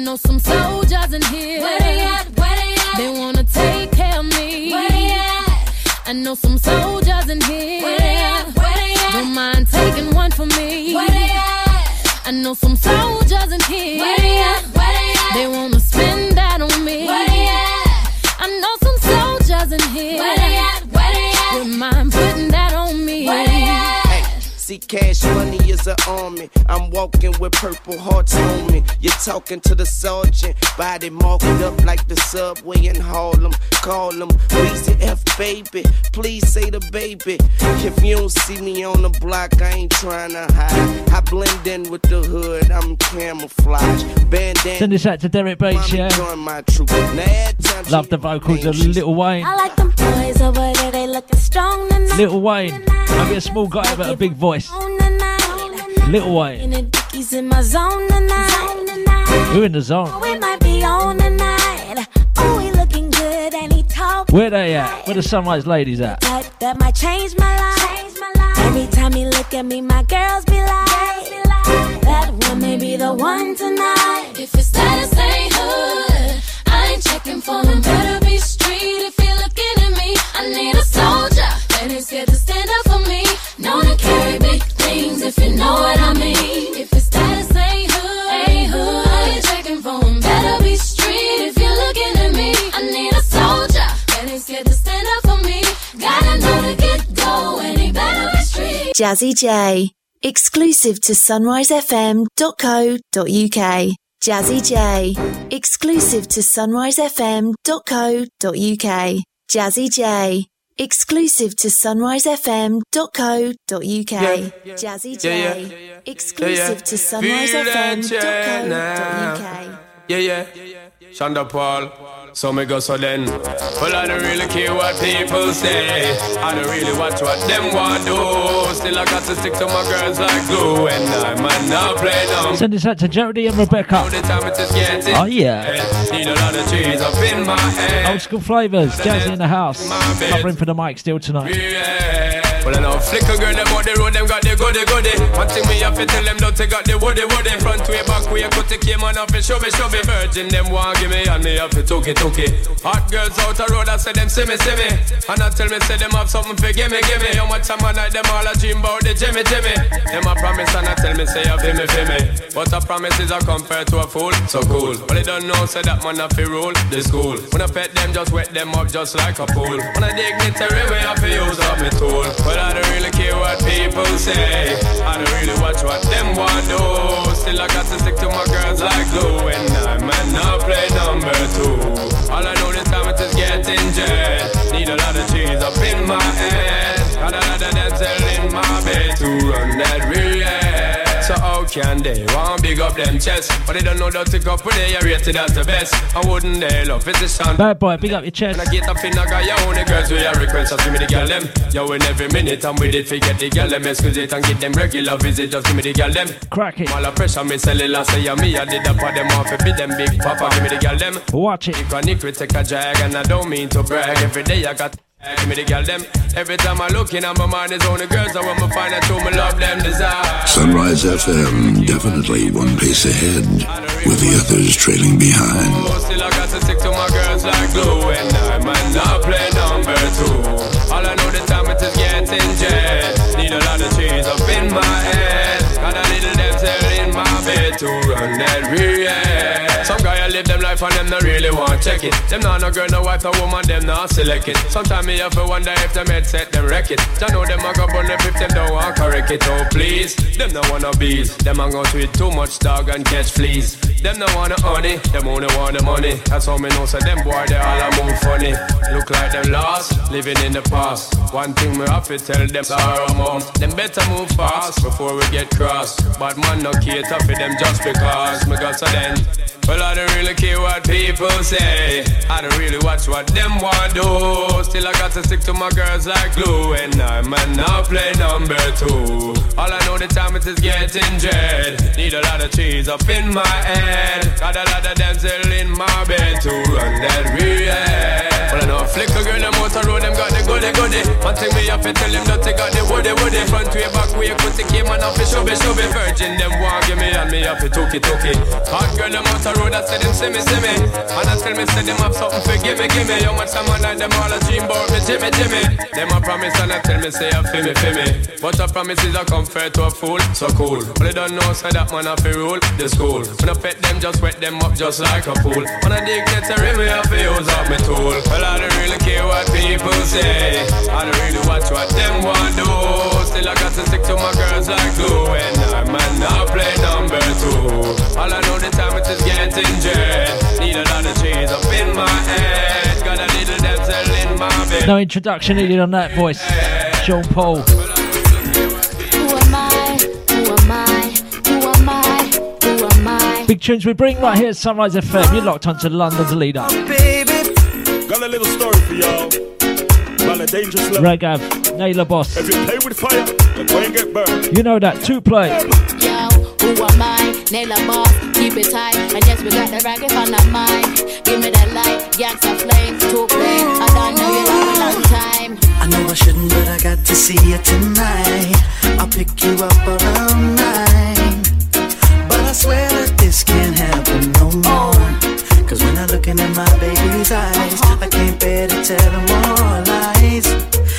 Know some soldiers in here. Where they at? Where they at? They wanna take care of me. Where they at? I know some soldiers in here. Where they at? Where they at? Don't mind taking one for me. Where they at? I know some soldiers in here. Where they at? Where they at? They wanna spend that on me. Where they at? I know some soldiers in here. Where they at? Where they at? Wouldn't mind putting that on me. Where they at? See, cash money is an army. I'm walking with purple hearts on me. You're talking to the sergeant, body marked up like the subway in Harlem. Call him Weezy F baby. Please say the baby. If you don't see me on the block, I ain't trying to hide. I blend in with the hood, I'm camouflage. Bandana. Send this out to Derek Beach, yeah. Join my troop. Now, every time Love the vocals of Lil Wayne. I like them boys over there, they looking strong tonight. Lil Wayne. Maybe a small guy but a big voice. Lil Wayne. In the dickies in my zone tonight. Who in the zone? Oh, we might be on tonight. Oh, he looking good and he talk. Where they at? Where the Sunrise ladies at? Type that might change my life. Every time he look at me, my girls be like, that one may be the one tonight. If his status ain't hood, I ain't checking for him. Better be street if you're looking at me. I need a soldier that ain't scared to stand up for me. Known to carry big things if you know what I mean. If status ain't hood, ain't hood, ain't checking for him. Better be street if you're looking at me. I need a soldier that ain't scared to stand up for me. Gotta know to get he better be street. Jazzy J. Exclusive to sunrisefm.co.uk. Jazzy J. Exclusive to sunrisefm.co.uk. Jazzy J. Exclusive to sunrisefm.co.uk. Jazzy J. Exclusive to sunrisefm.co.uk. Yeah, yeah. Shonda Paul. So me go so then. Well, I don't really care what people say. I don't really watch what them want do. Still, I got to stick to my girls like glue. And I might not play them. Um. Send this out to Jody and Rebecca. The time it is getting. Oh, yeah. Need a lot of trees up in my head. Old school flavours. Jazzy in the house. Covering for the Mike Steele tonight. Yeah. Well, I know flicker girl, them on the road, them got the goody goody. One thing me have to tell them, don't take out the woody woody. Front way, back way, cut the came on off it, show me, show me. Virgin, them want give me, and me have to took it, took it. Hot girls out the road, I say them see me, see me. And I tell me, say them have something for give me, give me. How much time I night, them all a dream about the Jimmy, Jimmy. Them a promise, and I tell me, say you feel me, feel me. But a promise is a compared to a fool, so cool. But they don't know, say that man have to rule the school. When I pet them, just wet them up just like a pool. When I dignitary, we have to use up my tool. But I don't really care what people say. I don't really watch what them want do. Still I got to stick to my girls like glue. And I might not play number two. All I know this time is getting jet. Need a lot of cheese up in my head. Got a lot of dental in my bed to run that real So how can they want big up them chest? But they don't know that to go with they are rated as the best. I wouldn't they love physician. Bad boy, big up your chest. And I get up in a guy, you only girls with your request. Just give me the girl them. Yo, in every minute I'm with it, forget the girl them. Excuse it and get them regular visit. Just give me the girl them. Crack it. All the pressure, me sell it last say me. I did up for them off, be them big papa. Give me the girl them. Watch it. Iconic, we take a drag, and I don't mean to brag. Every day I got. Give me the girl them. Every time I look in, on my mind is on the girls. I want me find out who me love them desire. Sunrise FM, definitely one pace ahead, with the others trailing behind. Still I got to stick to my girls like glue And I might not play number two All I know the time it is getting jet Need a lot of cheese up in my head Got a little damsel in my bed to run that real Some guy live them life and them not really want check it. Them not no girl, no wife, no woman, them not select it. Sometimes me have to wonder if them head set them wreck it. I know them a go bun if them don't want correct it. Oh please, them no wanna bees. Them a go to eat too much dog and catch fleas. Them no wanna honey, them only want the money. That's how me know so them boy they all a move funny. Look like them lost, living in the past. One thing me have to tell them sorrow mom. Them better move fast before we get cross. But man no cater for them just because Me got so then well, I don't really care what people say. I don't really watch what them want do. Still, I got to stick to my girls like glue. And I might not play number two. All I know the time it is getting dread. Need a lot of cheese up in my head. Got a lot of damsel in my bed to run that real. Flicker girl, them out road, them got the goody goody. One thing me have to tell them that they got the woody woody. Front way, back way, the came on off, show me, show me. Virgin, them want give me, and me have to took it, took it. Hot girl, them out the road, I said them see me, see me. And I tell me, say them have something for give me, give me. How much time I night, them all a dream about me, Jimmy, Jimmy. Them a promise, and I tell me, say, I feel me, feel me. But a promise is a comfort to a fool, so cool. But they don't know, say that man have to rule the school. When I pet them, just wet them up just like a pool. When I dig dignitary, me have to use up my tool. Well, I really care what people say. I don't really watch what them want do. Still, I got to stick to my girls like glue. And I might not play number two. All I know the time it is getting jet. Need a lot of cheese up in my head. Got a little damsel in my bed. No introduction needed on that voice. Sean Paul. Who am I? Who am I? Who am I? Who am I? Big tunes we bring right here at Sunrise FM. You're locked onto London's leader. Oh, Got a little story for y'all. About a dangerous level. Raghav, Naila Boss. If you play with fire, then go and get burned. You know that. Two play. Yo, who am I? Naila Boss, keep it tight. And yes, we got the racket on the mind. Give me that light, gangsta flame, two play. I don't know you love a long time. I know I shouldn't, but I got to see you tonight. I'll pick you up around nine. But I swear that this can't happen no more. Looking at my baby's eyes, I can't bear to tell her more lies.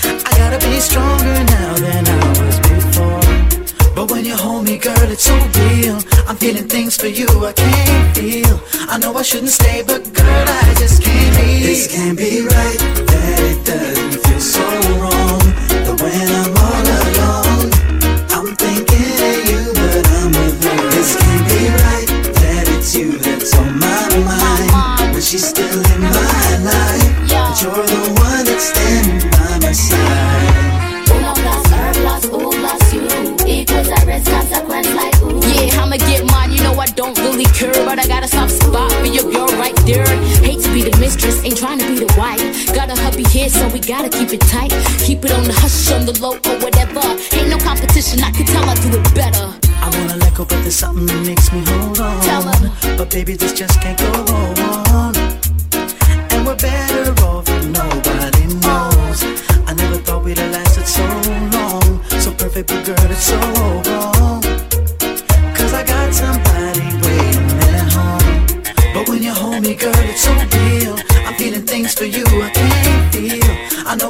I gotta be stronger now than I was before. But when you hold me, girl, it's so real. I'm feeling things for you I can't feel. I know I shouldn't stay, but girl, I just can't leave. This can't be right. That it doesn't so we gotta keep it tight. Keep it on the hush, on the low, or whatever. Ain't no competition, I can tell I do it better. I wanna let go, but there's something that makes me hold on. Tell. But baby, this just can't go on. And we're better off if nobody knows. I never thought we'd have lasted so long. So perfect, but girl, it's so wrong. Cause I got somebody waiting at home. But when you hold me, girl, it's so real. I'm feeling things for you I can't.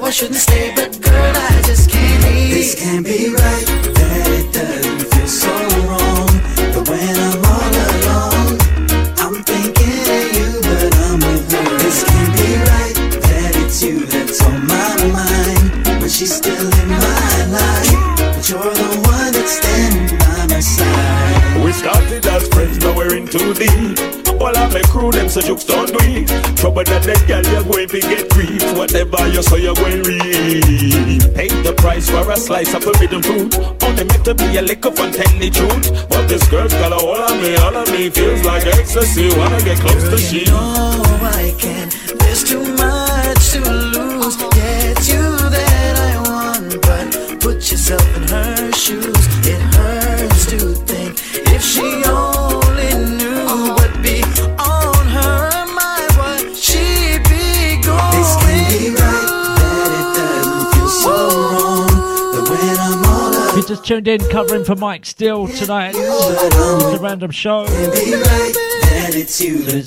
I shouldn't stay, but girl, I just can't leave. This can't be right. That it doesn't feel so wrong. But when I'm all alone, I'm thinking of you, but I'm with her. This can't be right. That it's you that's on my mind. But she's still in my life. But you're the one that's standing by my side. We started as friends, now we're in too deep. All of my crew, them so jokes don't do it. Trouble that that girl, you're going to get grief. Whatever you say, you're going reap. Pay the price for a slice of forbidden fruit. Only meant to be a liquor fun, tell the truth. But this girl's got a hold on me, all of me feels like ecstasy. Wanna get close to she. know I can. Just tuned in, covering for Mike Steele tonight. It's a random show. There's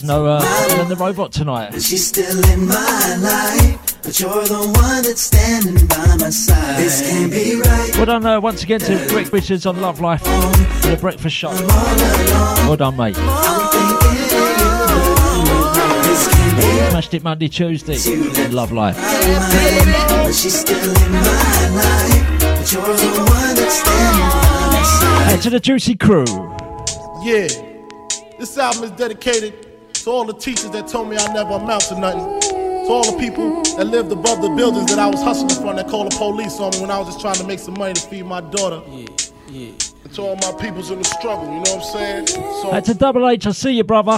no uh, the Robot tonight. She's still in my life, but you're the one that's standing by my side. This can't be right. Well done uh, once again to Rick Richards on Love Life for the breakfast show. Well done, mate. Smashed it Monday, Tuesday. Love Life. She's still in my life, but you're the one that's standing by my side. Hey, to the Juicy Crew. Yeah, this album is dedicated to all the teachers that told me I never amount to nothing. To all the people that lived above the buildings that I was hustling from that called the police on me when I was just trying to make some money to feed my daughter. Yeah, yeah. And to all my peoples in the struggle, you know what I'm saying? So That's a double H. I see you, brother.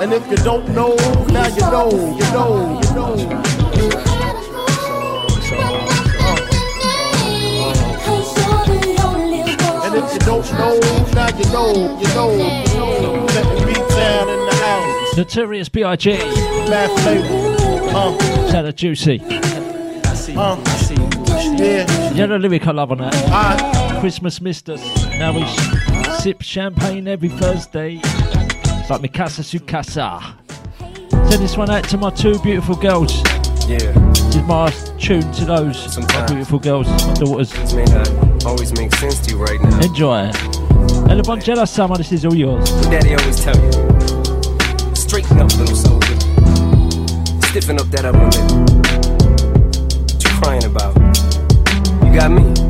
And if you don't know, now you know, you know, you know. And if you don't know, now you know, you know, you know. Let the beat down in the house. Notorious B.I.G. Math flavor. Uh, out Juicy. uh, I see. yeah. You know the lyric I love on that? Uh, Christmas missed us. Now we sip champagne every Thursday. It's like Mikasa Sukasa. Send this one out to my two beautiful girls. Yeah. This is my tune to those beautiful girls, my daughters. This may not always make sense to you right now. Enjoy it. Ella Bongella Summer, this is all yours. Daddy always tell you, straighten up, little soldier. Stiffen up that upper lip. What you crying about? You got me.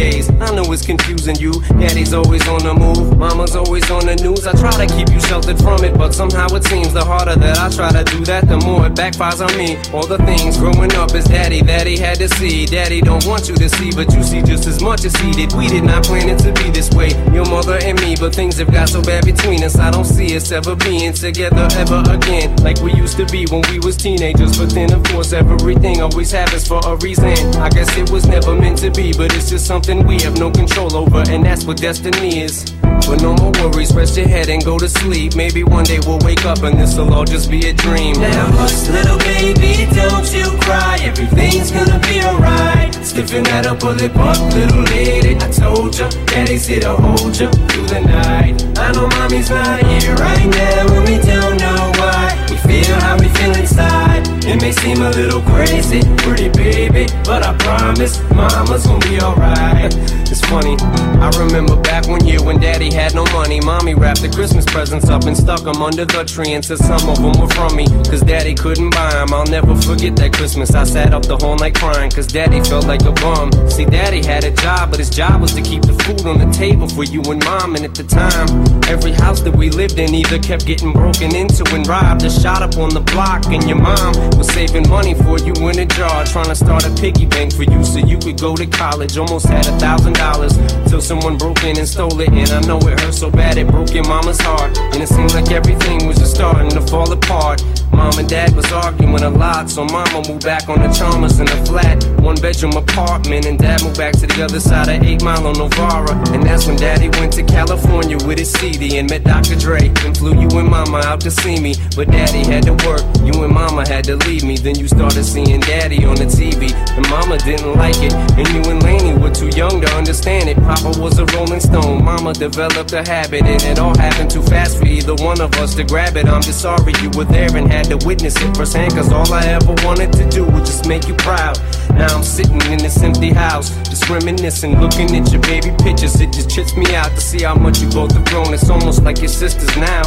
daze. I know it's confusing you. Daddy's always on the move, mama's always on the news. I try to keep you sheltered from it, but somehow it seems the harder that I try to do that, the more it backfires on me. All the things growing up is daddy that he had to see. Daddy don't want you to see, but you see just as much as he did. We did not plan it to be this way, your mother and me, but things have got so bad between us. I don't see us ever being together ever again, like we used to be when we was teenagers. But then, of course, everything always happens for a reason. I guess it was never meant to be, but it's just something person we have no control over, and that's what destiny is. But no more worries, rest your head and go to sleep. Maybe one day we'll wake up and this'll all just be a dream. Now, hush, little baby, don't you cry. Everything's gonna be alright. Stiffen that up, pull it up, little lady. I told ya, daddy's here to hold ya through the night. I know mommy's not here right now, and we don't know why. We feel how we feel inside may seem a little crazy, pretty baby, but I promise mama's gonna be alright. It's funny, I remember back one year when daddy had no money. Mommy wrapped the Christmas presents up and stuck them under the tree and said some of them were from me. Cause daddy couldn't buy them. I'll never forget that Christmas. I sat up the whole night crying cause daddy felt like a bum. See, daddy had a job, but his job was to keep the food on the table for you and mom. And at the time, every house that we lived in either kept getting broken into and robbed or shot up on the block. And your mom was saving money for you in a jar, trying to start a piggy bank for you so you could go to college. Almost had a thousand dollars till someone broke in and stole it. And I know it hurt so bad it broke your mama's heart. And it seemed like everything was just starting to fall apart. Mom and dad was arguing a lot, so mama moved back on the Chalmers in a flat, one bedroom apartment. And dad moved back to the other side of 8 Mile on Novara. And that's when daddy went to California with his CD and met Dr. Dre. And flew you and mama out to see me. But daddy had to work, you and mama had to leave me. Then you started seeing daddy on the TV. And mama didn't like it. And you and Lainie were too young to understand it. Papa was a rolling stone, mama developed a habit. And it all happened too fast for either one of us to grab it. I'm just sorry you were there and had to witness it firsthand. Cause all I ever wanted to do was just make you proud. Now I'm sitting in this empty house, just reminiscing, looking at your baby pictures. It just trips me out to see how much you both have grown. It's almost like your sisters now.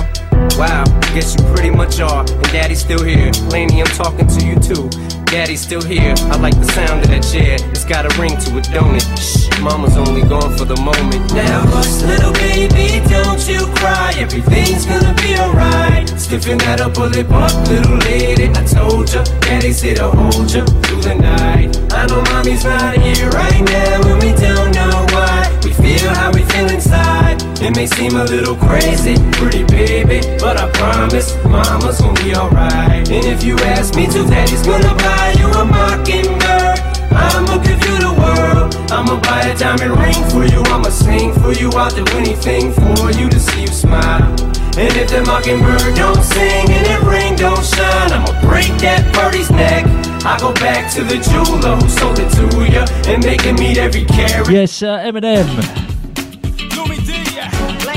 Wow, I guess you pretty much are. And daddy's still here. Lainie, I'm talking to you too. Daddy's still here. I like the sound of that chair. It's got a ring to it, don't it? Shh, mama's only gone for the moment. Now hush, little baby, don't you cry. Everything's gonna be alright. Stiffen that up, pull it little lady. I told ya, daddy's here to hold ya through the night. I know mommy's not here right now, and we don't know why. We feel how we feel inside. It may seem a little crazy, pretty baby, but I promise mama's gonna be alright. And if you ask me to, daddy's gonna buy you a mockingbird. I'ma give you the world. I'ma buy a diamond ring for you. I'ma sing for you. I'll do anything for you to see you smile. And if the mockingbird don't sing and that ring don't shine, I'ma break that birdie's neck. I go back to the jeweler who sold it to ya and make him meet every karat. Yes, uh, Eminem.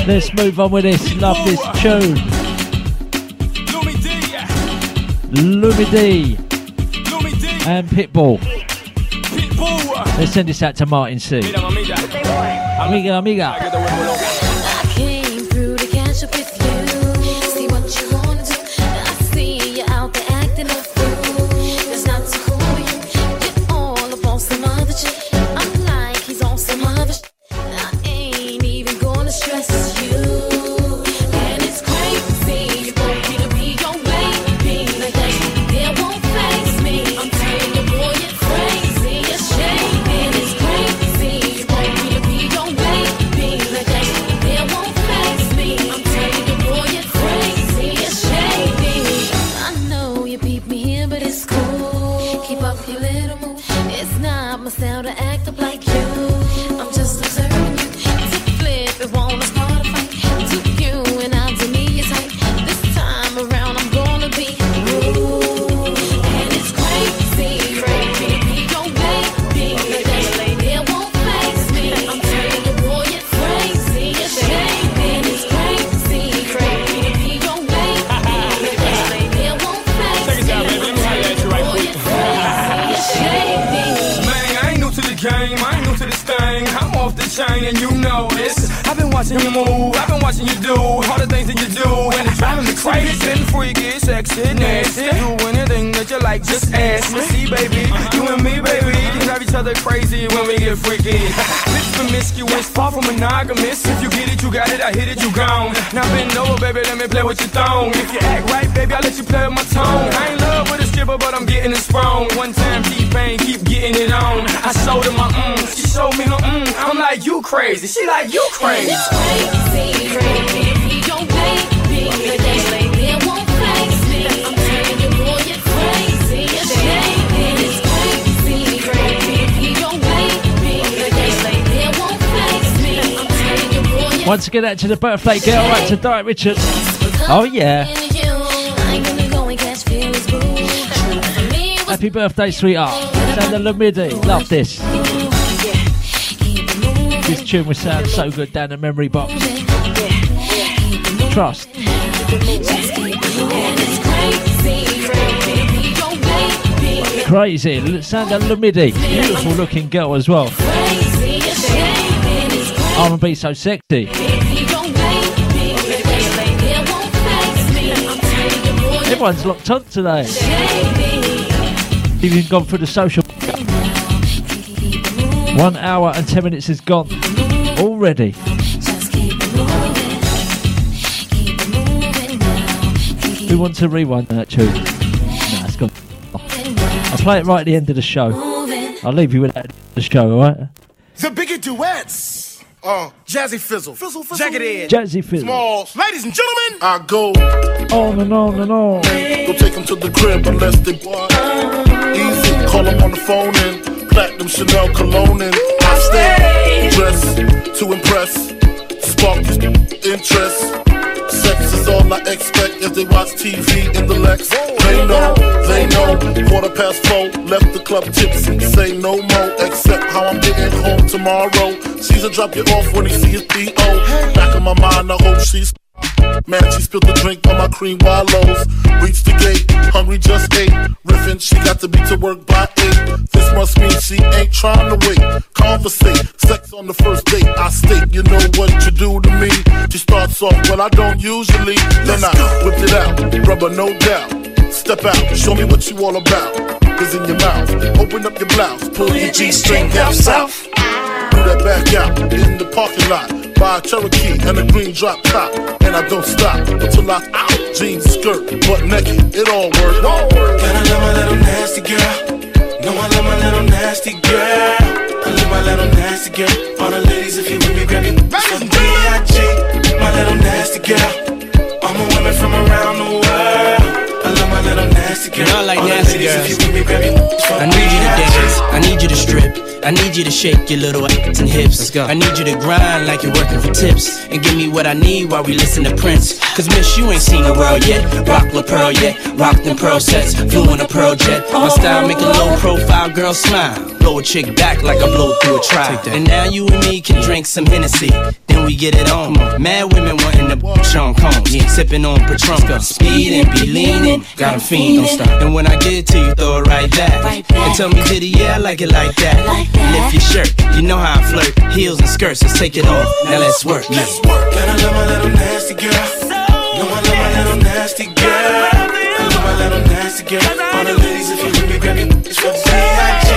Let's move on with this. Love this tune. Lumidee Lumi D. and Pitbull. Let's send this out to Martin C. Amiga, amiga. Crazy. Getting freaky, sexy, nasty. Do anything that you like, just ask me. See, baby, you and me, baby, can drive each other crazy when we get freaky. This promiscuous, far from monogamous. If you get it, you got it. I hit it, you gone. Now bend over, baby, let me play with your thong. If you act right, baby, I'll let you play with my tone. I ain't love with a stripper, but I'm getting it sprung. One time, T-Pain, keep getting it on. I showed her my mm, she showed me her mm. I'm like, you crazy. She like, you crazy. It's crazy, crazy Once again, out to the birthday girl, out to Diet Richard. Oh, yeah. was Happy birthday, sweetheart. Sandra Lamidi. Love this. This tune will sound so good down the memory box. Trust. Crazy. Sandra Lumidi. Beautiful looking girl as well. R&B so sexy. Everyone's locked on today. Even gone through the social. One hour and ten minutes is gone already. Who wants to rewind that tune? Nah, it's gone. I'll play it right at the end of the show. I'll leave you with that at the show, alright? The bigger duets. Uh, Jazzy Fizzle. Fizzle, Fizzle. Jagged Edge. Jazzy Fizzle. Smalls. Ladies and gentlemen. I go On and on and on. Go take them to the crib unless they what? Easy, call them on the phone and platinum Chanel cologne and I stay dressed to impress, spark interest. All I expect as they watch TV in the Lex. They know, they know. Quarter past four, left the club tipsy. Say no more, except how I'm getting home tomorrow. Caesar drop you off when he see his P.O. Back in my mind, I hope she's. Man, she spilled the drink on my cream wallows. Reached the gate, hungry just ate. Riffin', she got to be to work by eight. This must mean she ain't trying to wait. Conversate, sex on the first date. I state, you know what you do to me. Starts off, well, I don't usually. Then I whip it out, rubber, no doubt. Step out, show me what you all about. Cause in your mouth, open up your blouse, pull your G string down south. Do that back out in the parking lot. Buy a Cherokee and a green drop top. And I don't stop until I out. Jeans, skirt, butt naked, it all work. All work. Gotta love my little nasty girl. No, I love my little nasty girl. I love my little nasty girl. All the ladies, if you with me, grab me. From B.I.G. My little nasty girl. All my women from around the world. Nasty girl. You know I like All nasty girls. if you with me, grab me. From I need you to dance. I need you to strip. I need you to shake your little ass and hips. Let's go. I need you to grind like you're working for tips. And give me what I need while we listen to Prince. Cause miss, you ain't seen the world yet. Rock La Perla yet. Rock them pearl sets. Flew in a pearl jet. My style make a low profile girl smile. Blow a chick back like I blow through a trial. And now you and me can drink some Hennessy. Then we get it on. Mad women wanting to Sean Combs. Sipping on Patron. Speed and be leaning. a fiend. Don't stop. And when I get to you, throw it right back. And tell me, did yeah, I like it like that. Lift your shirt. You know how I flirt. Heels and skirts, let's take it off. Now let's work. Let's work. Gotta love my little nasty girl. No, I love my little nasty girl. I love my little nasty girl. All the ladies, if you with me, grab me. It's from B.I.G.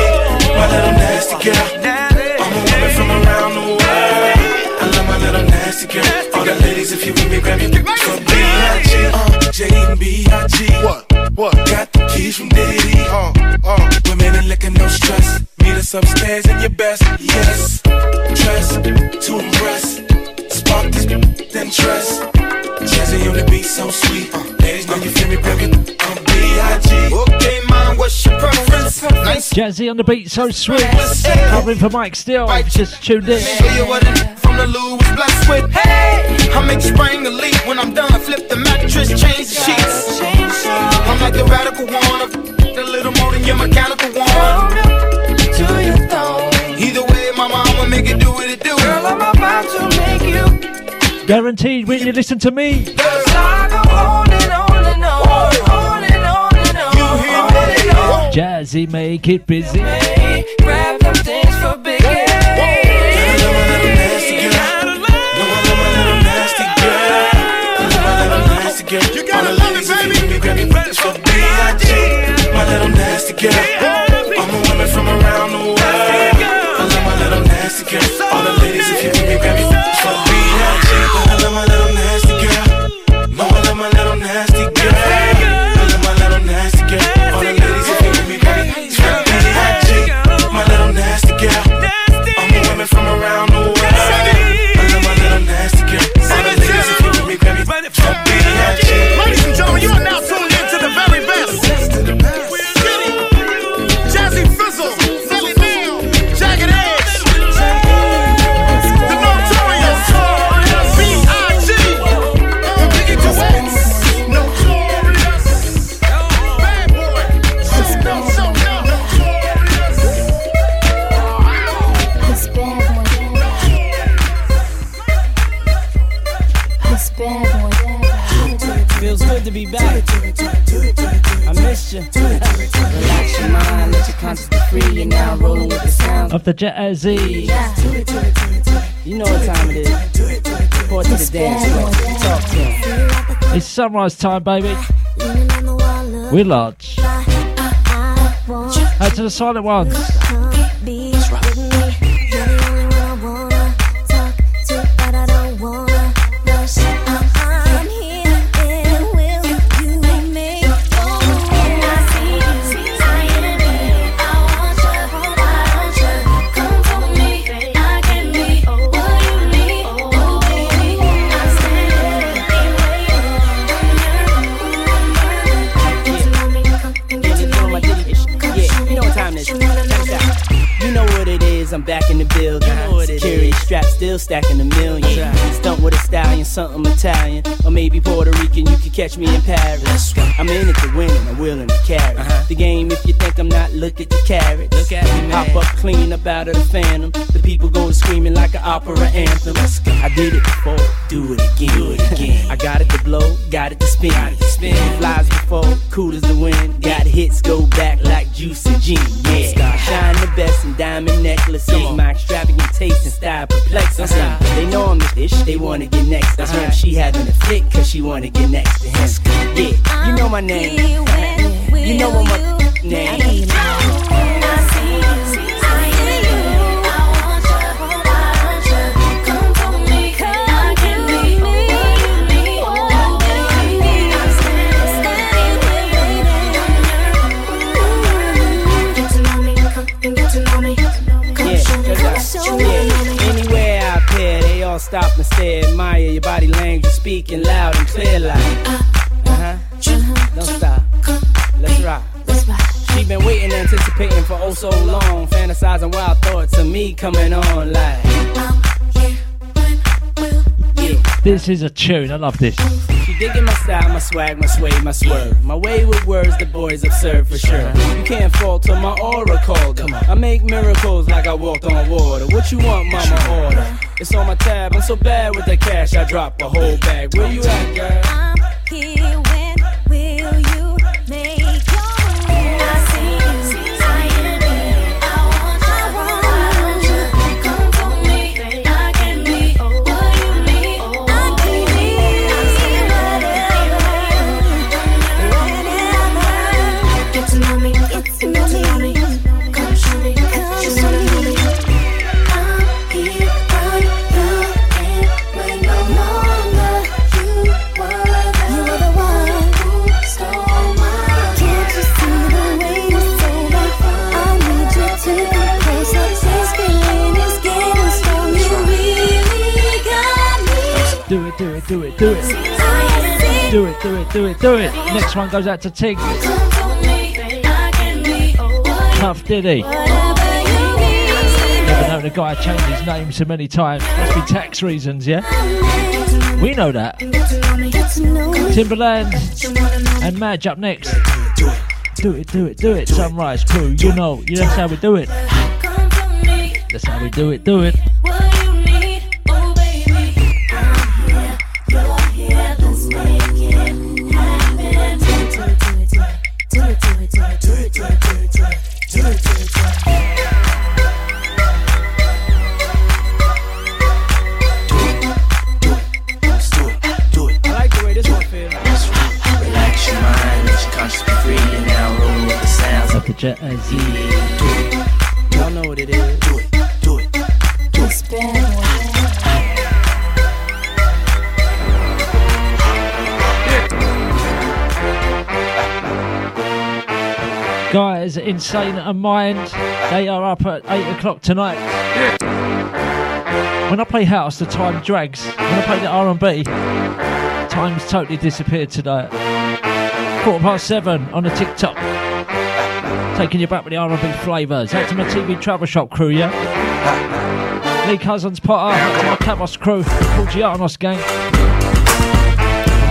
My little nasty girl. I'm a woman from around the world. I love my little nasty girl. All the ladies, if you with me, grab me. It's from B.I.G. Uh, J B.I.G. What? What? Got the keys from Diddy. Uh, uh. Women and liquor, no stress. Meet us upstairs in your best. Yes. Dress to impress. Spark this, then dress. Jazzy on the beat, so sweet. Uh, ladies know you feel me, baby. I'm B.I.G. Okay, man, what's your preference? Nice. Jazzy on the beat, so sweet. Covering for Mike Steele. Just tuned in. Show you what from the Lou was blessed with. Hey, I make spring a leap when I'm done. Flip the mattress, change the sheets. I'm like the radical one, a little more than your mechanical one. Either way, my mama make it do what it do. Girl, I'm about to make you. Guaranteed when you listen to me. Jazzy, make it busy. Grab them things for big You gotta love it, baby. It's for B.I.G. My little nasty girl. Feels good to be back. I missed you. Relax your mind, let your conscience be free. You're now rolling with the sound. Of the Jet Air Z. You know what time it is. Report to the dance floor. Talk to him. It's sunrise time, baby. We're large. Out to the silent ones. In the building. Security strap still stacking a million. Stunt with a stallion, something Italian. Or maybe Puerto Rican, you could catch me in Paris. I'm in it to win and I'm willing to carry. Uh-huh. The game, if you think I'm not, look at the karats. Look at me, man. Hop up clean up out of the phantom. The people go screaming like an opera anthem. I did it before, do it again. Do it again. I got it to blow, got it to spin. Got it to spin. Flies before, cool as the wind. Got hits, go back like juicy gin. Yeah, shine the best in diamond necklaces. My extravagant taste and style perplexes them. They know I'm the dish, they wanna get next to him. She having a fit, cause she wanna get next to him. Yeah, you know my name. You know what my name. Stop and stare, admire your body language, speaking loud and clear like. Uh huh. Don't stop. Let's rock. She been waiting, anticipating for oh so long, fantasizing wild thoughts of me coming on like. This is a tune. I love this. She digging my style, my swag, my sway, my swerve. My way with words, the boys observe for sure. You can't fault till my aura called them. I make miracles like I walked on water. What you want, mama? Order. It's on my tab. I'm so bad with the cash, I drop a whole bag. Where you at, girl? I'm here do it, do it, do it. Do it, do it. Next one goes out to Tig. Tough Diddy. Never known a guy change his name so many times. Must be tax reasons, yeah? We know that. Timbaland and Madge up next. Do it, do it, do it. Sunrise crew, you know, you that's how we do it. That's how we do it, do it. Insane and Mind, they are up at 8 o'clock tonight. When I play house, the time drags. When I play the R&B, time's totally disappeared today. Quarter past seven on the TikTok. Taking you back with the R&B flavours. Out to my TV travel shop crew, yeah? Lee Cousins Potter, out to my Camus crew, Paul Gianos gang.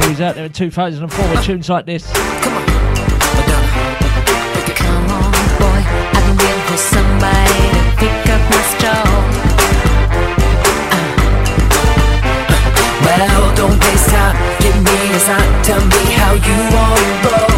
He was out there in 2004 with tunes like this. To pick up my straw. Uh, don't waste time. Give me a sign, tell me how you wanna roll.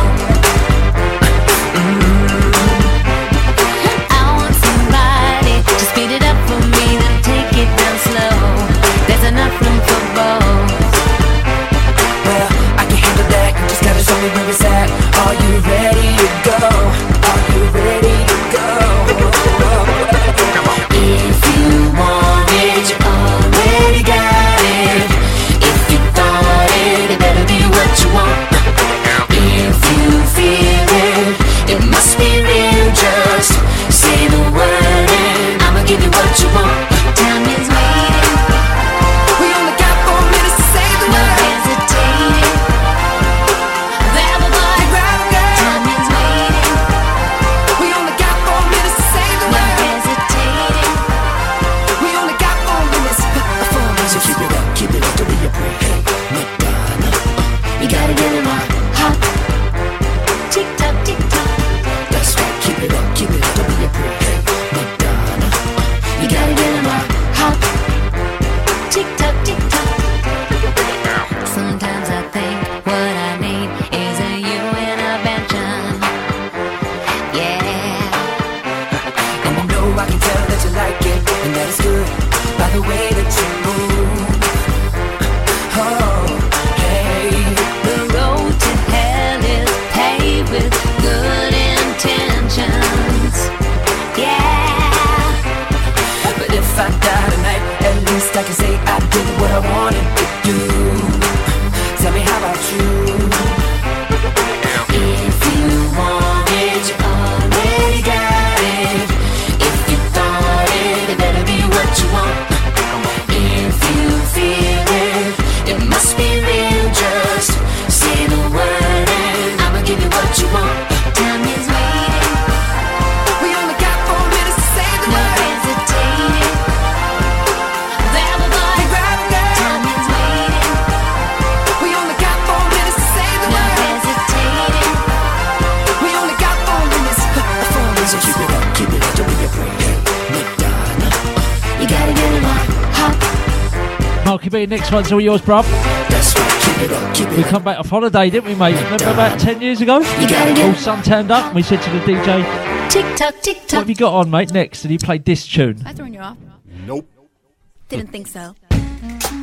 Marky B, next one's all yours, bruv. Right, keep it up, keep it We come back off holiday, didn't we, mate? Remember about 10 years ago? gotta All sun turned up. We said to the DJ, Tick tock, tick tock. What tock. have you got on, mate, next? And he played this tune. I thrown you off. Nope. Didn't think so.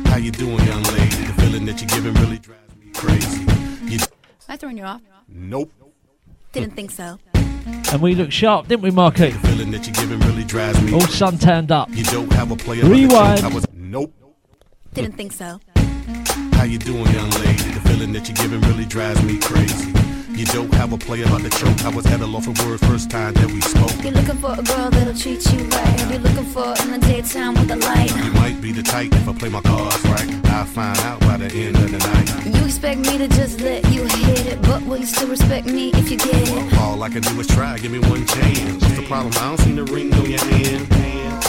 How you doing, young lady? The feeling that you're giving really drives me crazy. You I thrown you off. nope. Didn't think so. And we looked sharp, didn't we, Marky? The feeling that you're giving really drives me. All sun turned up. You don't have a player. Rewind. choke. I was nope. Didn't think so. How you doing, young lady? The feeling that you're giving really drives me crazy. You don't have a player about the choke. I was at a loss for words first time that we spoke. You're looking for a girl that'll treat you right. You're looking for in the daytime with a light. You might be the type if I play my cards right. I'll find out by the end of the night. You expect me to just let you hit it, but will you still respect me if you get it? All I can do is try, give me one chance. What's the problem? I don't see the ring on your hand.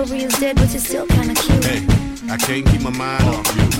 Chivalry is dead, but you're still kinda cute. Hey, I can't keep my mind off you.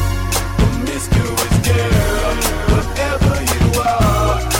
Promiscuous girl, whatever you are,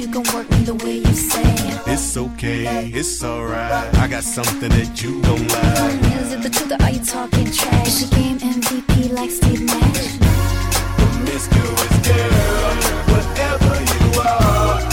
you can work me the way you say. It's okay, it's alright. I got something that you don't like. Is it the truth or are you talking trash? Is the game MVP like Steve Nash? Promiscuous girl, whatever you are,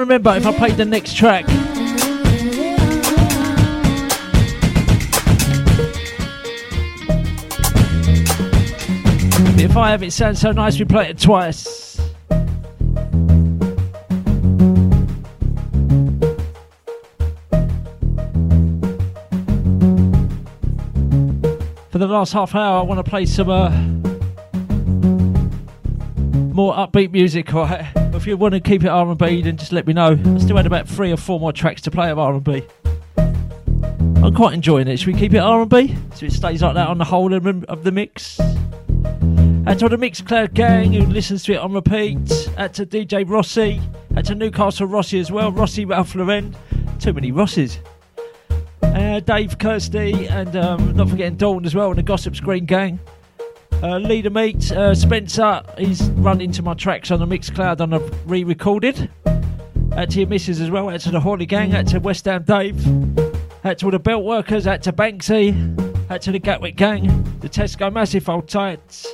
remember if I played the next track. If I have, it sounds so nice we play it twice. For the last half hour, I want to play some uh, more upbeat music. Right? If you want to keep it R&B, then just let me know. I still had about three or four more tracks to play of R&B. I'm quite enjoying it. Should we keep it R&B so it stays like that on the whole of the- mix? And to the Mixcloud gang who listens to it on repeat. Out to DJ Rossi. Out to Newcastle Rossi as well. Rossi Ralph Lauren. Too many Rosses. Uh, Dave Kirsty and um, not forgetting Dawn as well and the Gossip Screen gang. Uh, Leader Meat, uh, Spencer, he's run into my tracks on the Mixcloud on a re-recorded. Out to your missus as well, out to the Horley gang, out to West Ham Dave, out to all the belt workers, out to Banksy, out to the Gatwick gang, the Tesco Massive Old Tights.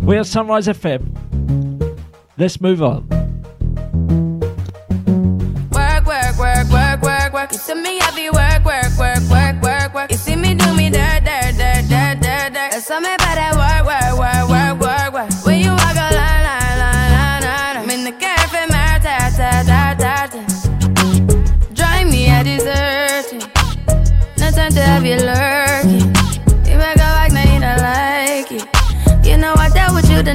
We are Sunrise FM. Let's move on. Work, work, work, work, work, work. You see me heavy work, work, work, work, work, work. You see me do me dirt, There's something about that work, work, work, work, work, work. When you walk a line, line, line, line, line. I'm in the cafe, my ta, ta, ta, ta, ta. Drive me a deserting. No time to have you lurking. You make a like, now you don't like it. You know I dealt with you the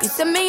You see me,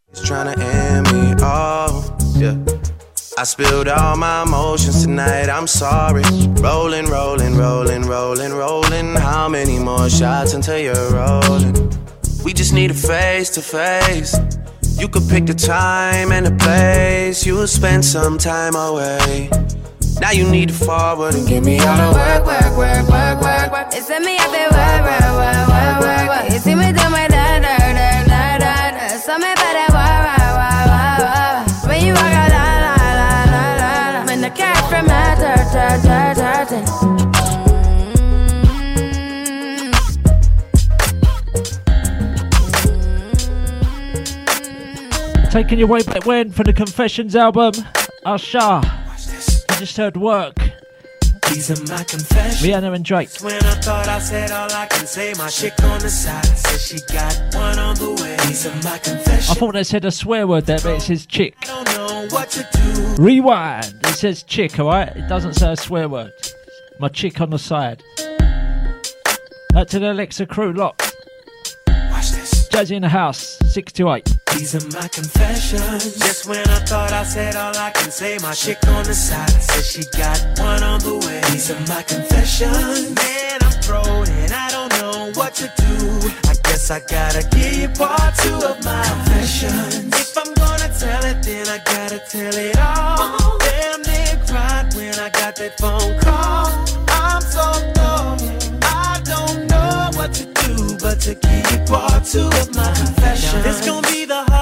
trying to end me off, yeah. I spilled all my emotions tonight, I'm sorry. Rolling, rolling, rolling, rolling, rolling. How many more shots until you're rolling? We just need a face to face. You could pick the time and the place. You'll spend some time away. Now you need to forward and give me all the work, work, work, work, work, work. It's me at the work, work, work, work, work, work. Taking you way back when for the Confessions album. Usher. You just heard work. These are my confessions. Rihanna and Drake. When I thought I said all I can say, my chick on the side said she got one on the way. These are my I thought they said a swear word there, but it says chick. Don't know what to do. Rewind. It says chick, alright? It doesn't say a swear word. My chick on the side. Out to the Alexa crew, lock. Jazzy in the house, 6 to 8. These are my confessions. Just when I thought I said all I can say, my chick on the side said she got one on the way. These are my confessions. Man, I'm thrown and I don't know what to do. I guess I gotta give you part two of my confessions. If I'm gonna tell it, then I gotta tell it all. Damn near cried when I got that phone but to keep part two of my confession. This gonna be the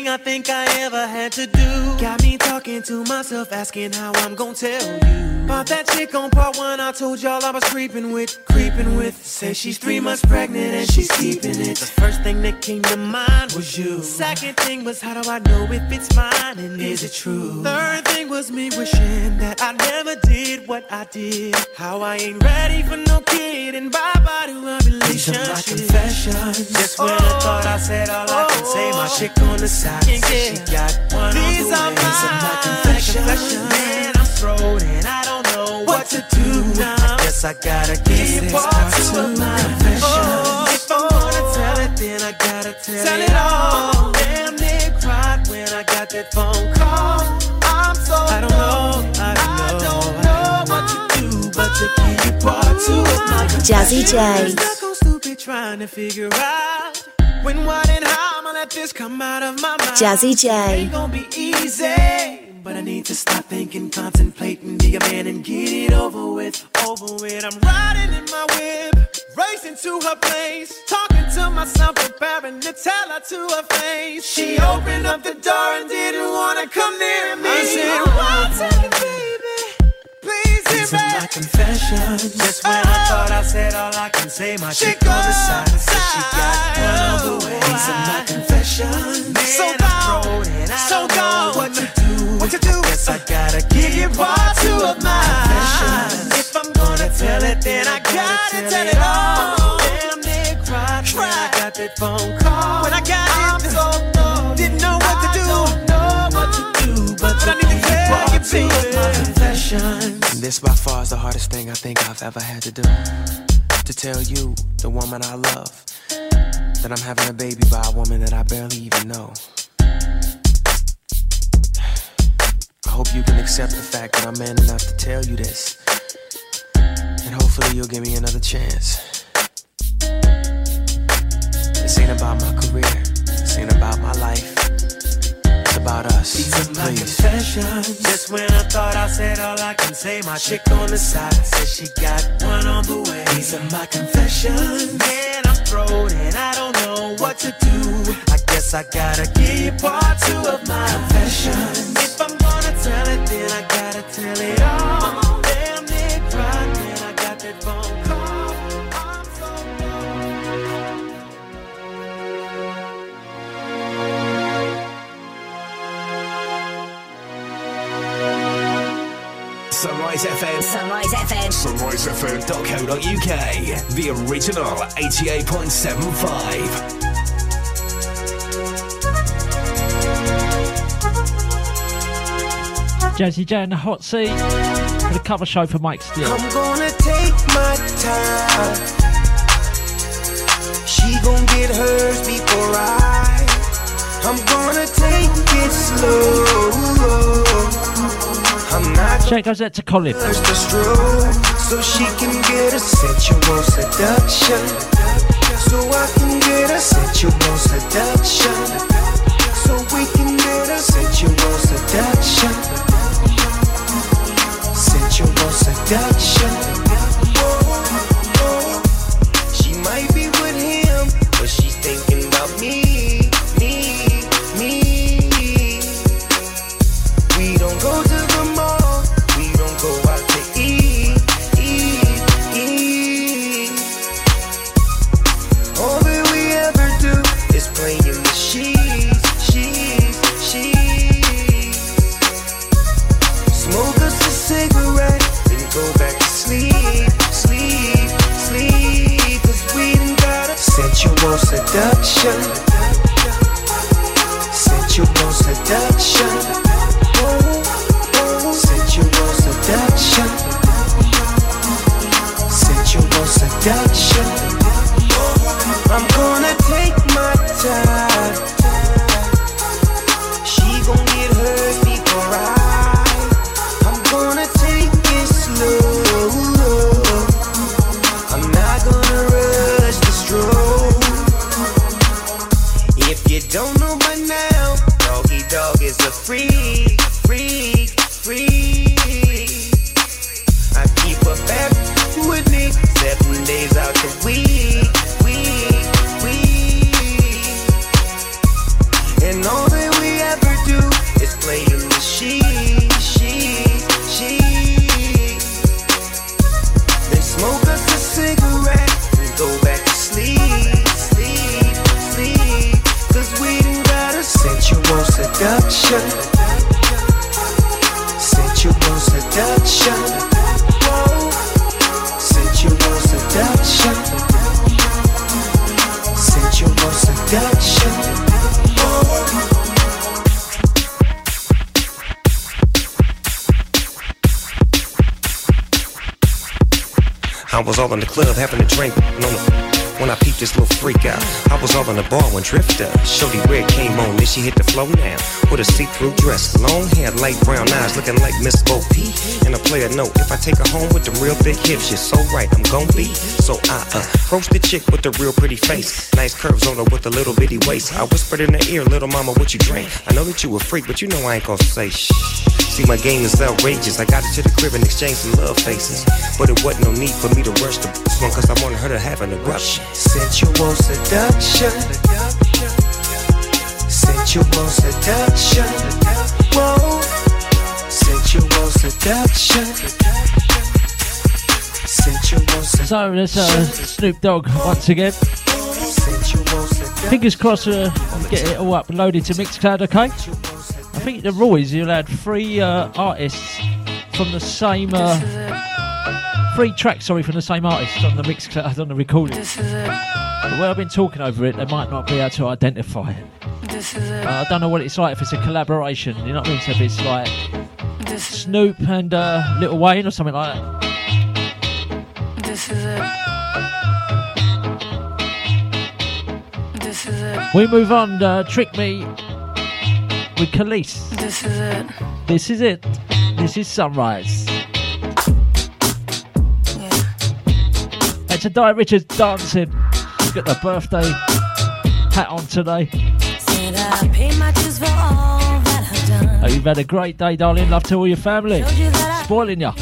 thing I think I ever had to do. Got me talking to myself, asking how I'm gonna tell you. About that chick on part one, I told y'all I was creeping with, creeping with. Say she's three months pregnant and she's keeping it. The first thing that came to mind was you. Second thing was how do I know if it's mine and is it true? Third thing was me wishing that I never did what I did. How I ain't ready for no kid and bye bye to our relationship. These are my confessions. Just when I thought I said all I can say, my oh. chick on the side said she got one These on the way. These are my confessions. Man, I'm thrown and I don't know what to do now. I guess I gotta give you part two of my confessions. If I'm gonna tell it, then I gotta tell, it all. Damn near cried when I got that phone call. I'm so I don't know, I don't know what to do, but to give you part two of my Jazzy J. Stuck on stupid trying to figure out when, what, and how I'ma let this come out of my mouth. Jazzy J. Ain't gonna be easy. But I need to stop thinking, contemplating, be a man and get it over with, over with. I'm riding in my whip, racing to her place, talking to myself, preparing to tell her to her face. She opened up the door and didn't wanna come near me. I said, one second, baby, please hear my confession. Just when I oh. thought I said all I can say, my chick on the side said she got one on the way. These are my confessions. Man, So I'm gone, and I so don't know gone. what to do. What you do? Guess I gotta give you part two of my confessions. If I'm gonna tell it, then I gotta tell it all. Damn near cried when I got that phone call. When I got I'm it, so low. didn't know what to I do. don't know what to do, but But I need to tell you, two of my This by far is the hardest thing I think I've ever had to do. To tell you, the woman I love, that I'm having a baby by a woman that I barely even know. I hope you can accept the fact that I'm man enough to tell you this. And hopefully you'll give me another chance. This ain't about my career. This ain't about my life. About us. These are my Please. confessions. Just when I thought I said all I can say, my chick on the side said she got one on the way. These are my confessions. Man, I'm thrown and I don't know what to do. I guess I gotta give part two of my confessions. If I'm gonna tell it, then I gotta tell it all. Sunrise FM. Sunrise FM. SunriseFM.co.uk. The original 88.75. Jazzy J in the hot seat for the cover show for Mike Steele. I'm gonna take my time. She gon' get hers before I. I'm gonna take it slow. I'm Shout goes out to Colin. first to stroll, so she can get a sensual seduction. So I can get a sensual seduction. So we can get a sensual seduction. Sensual seduction. Seduction. Sensual seduction. Smoke us a cigarette and go back to sleep, sleep, sleep. Cause we done got a sensual seduction. Sensual seduction. Sensual seduction. Sensual seduction. I was all in the club having a drink. And on the, when I peeped this little freak out, I was all in the bar when Drifter, Shorty Red came on. Then she hit the flow now with a see-through dress, long hair, light brown eyes, looking like Miss Bo P. And a player note, if I take her home with the real big hips, she's so right, I'm gon' be. So I uh, approach the chick with the real pretty face, nice curves on her with a little bitty waist. I whispered in her ear, little mama, what you drink? I know that you a freak, but you know I ain't gon' say shh. See, my game is outrageous. I got it to the crib and exchanged some love faces. But it wasn't no need for me to rush the one, cause I wanted her to have an eruption. Sensual seduction. Sensual seduction. Whoa. Sensual seduction. Sensual seduction. So there's uh, Snoop Dogg once again. Fingers crossed uh, get it all uploaded to Mixcloud, okay? I think the rule is you'll add three uh, artists from the same. Uh, three tracks, sorry, from the same artist on the Mixcloud, on the recording. But when I've been talking over it, they might not be able to identify it. Uh, I don't know what it's like if it's a collaboration, you know what I mean? So if it's like Snoop and uh, Lil Wayne or something like that. This is it. This is it. We move on, uh, Trick Me with Kelis. This is it. This is it. This is Sunrise. A Di Richards dancing. She's got the birthday hat on today. Said I my for all that I've done. You've had a great day, darling. Love to all your family. Spoiling you.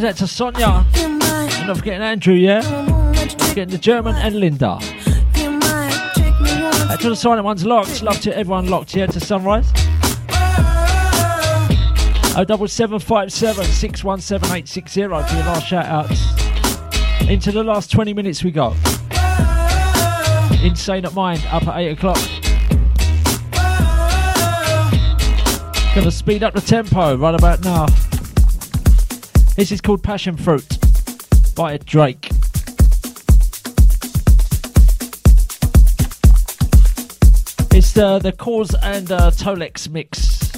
goes out to Sonia. And not forgetting Andrew, yeah? Getting the German and Linda. Out to the silent ones locked. Love to everyone locked here to sunrise. Oh double seven five seven six one seven eight six zero for your last shout outs. Into the last twenty minutes we go. Insane at mind up at eight o'clock. Gonna speed up the tempo right about now. This is called Passion Fruit by Drake. It's uh, the Cause and uh, Tolex mix.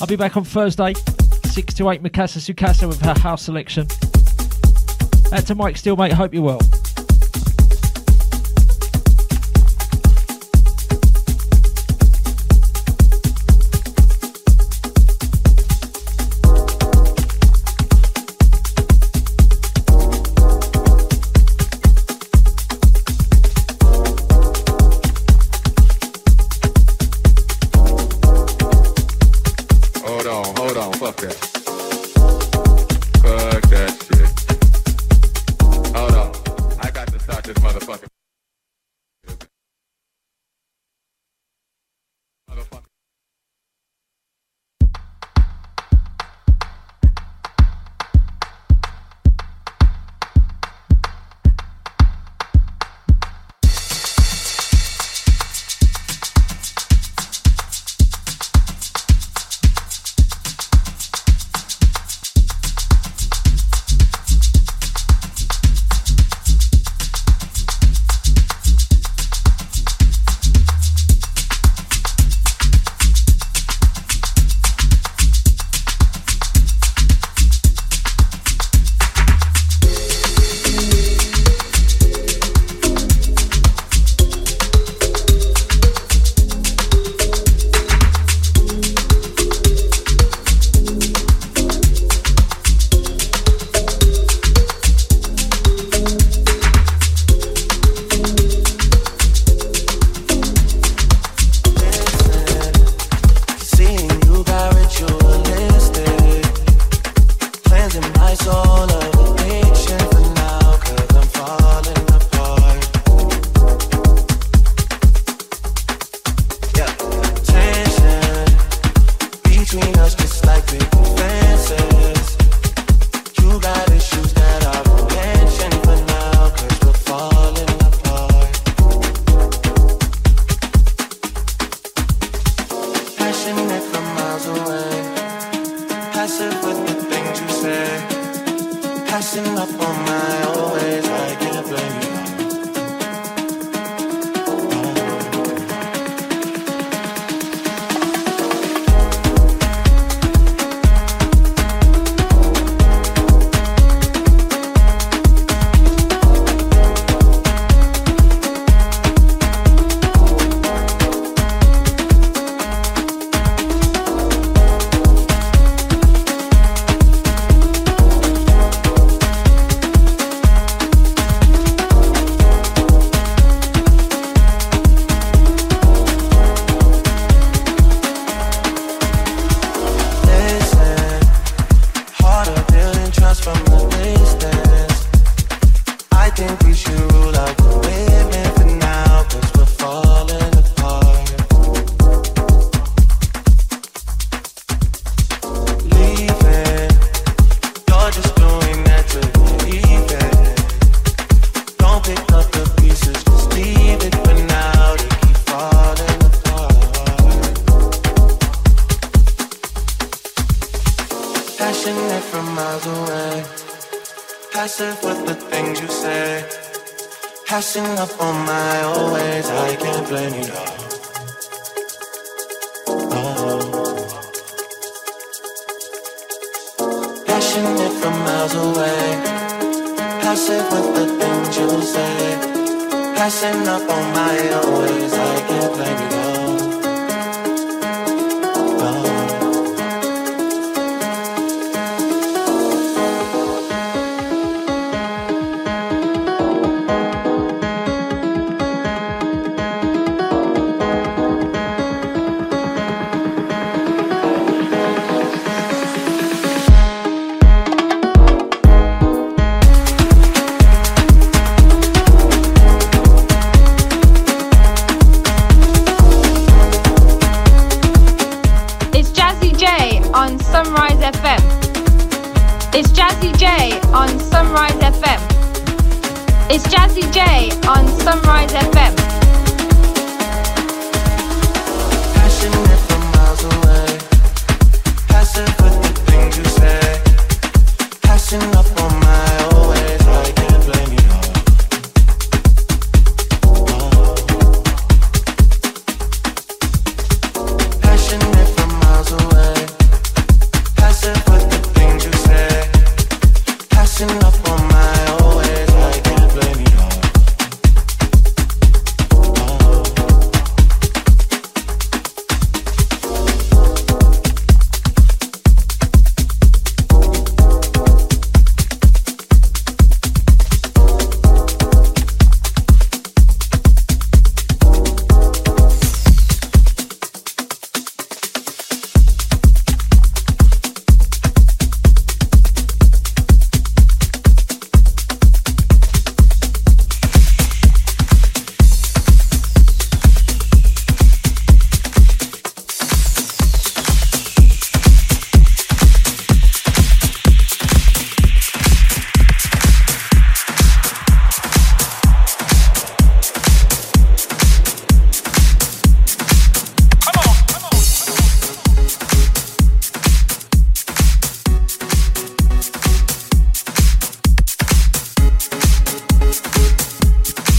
I'll be back on Thursday, 6 to 8 Mikasa Sukasa with her house selection. That's to Mike Steelmate, hope you're well.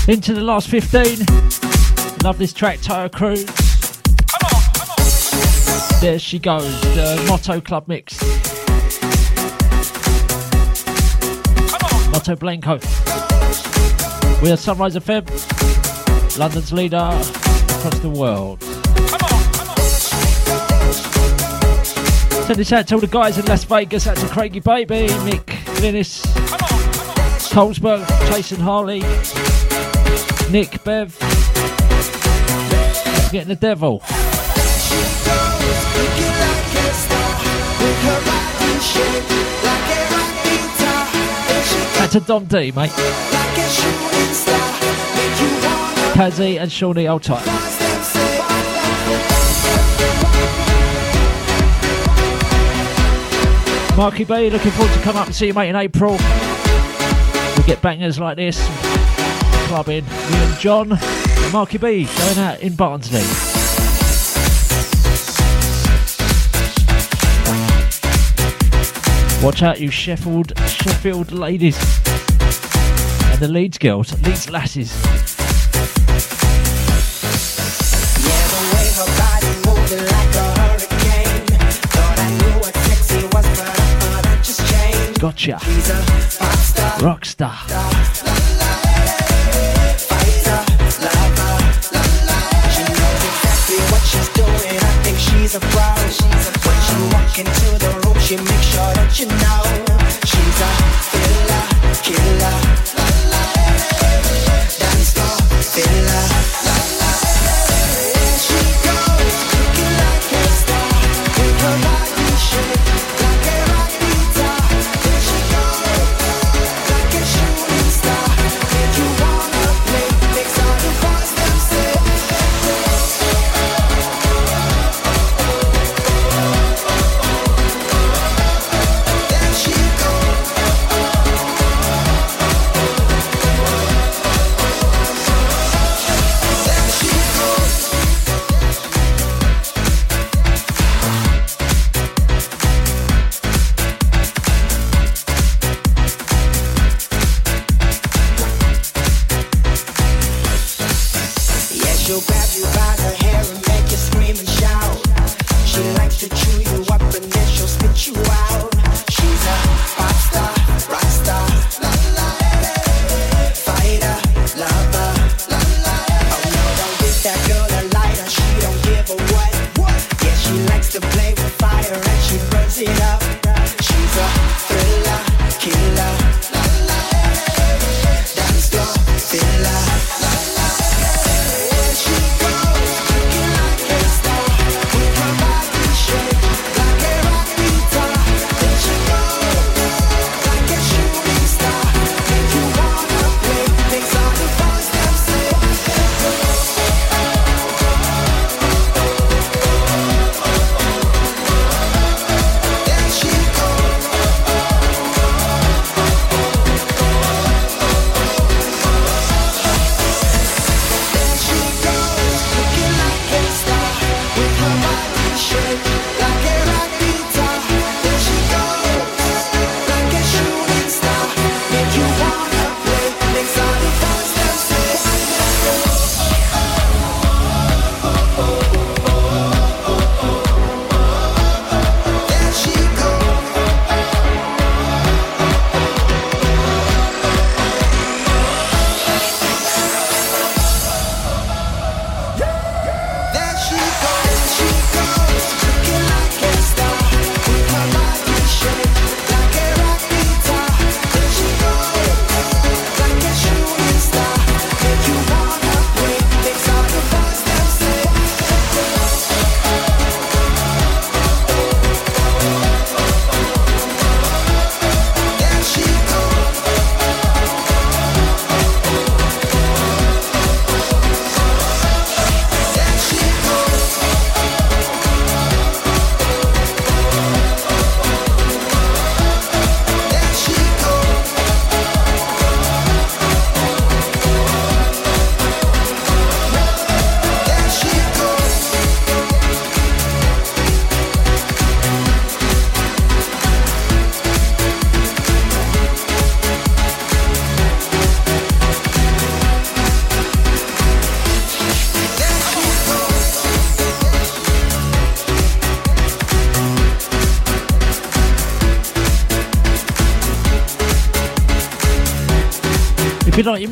Into the last 15. Love this track, Taio Cruz. There she goes, the Motto Club mix. Motto Blanco. We are Sunrise FM, London's leader across the world. Send this out to all the guys in Las Vegas, out to Craigie Baby, Mick Linnis, Colesberg, Jason Harley, Nick Bev, getting the devil. That's a Dom D, mate. Kazzy and Shawnee, old tight. Marky B, looking forward to come up and see you, mate, in April. We'll get bangers like this. Clubbing. Me and John. and Marky B going out in Barnsley. Watch out, you Sheffield, Sheffield ladies. And the Leeds girls, Leeds lasses. Gotcha. Rockstar. She's a pro. When she walk into the room, she makes sure that you know she's a killer, killer. Dance floor killer.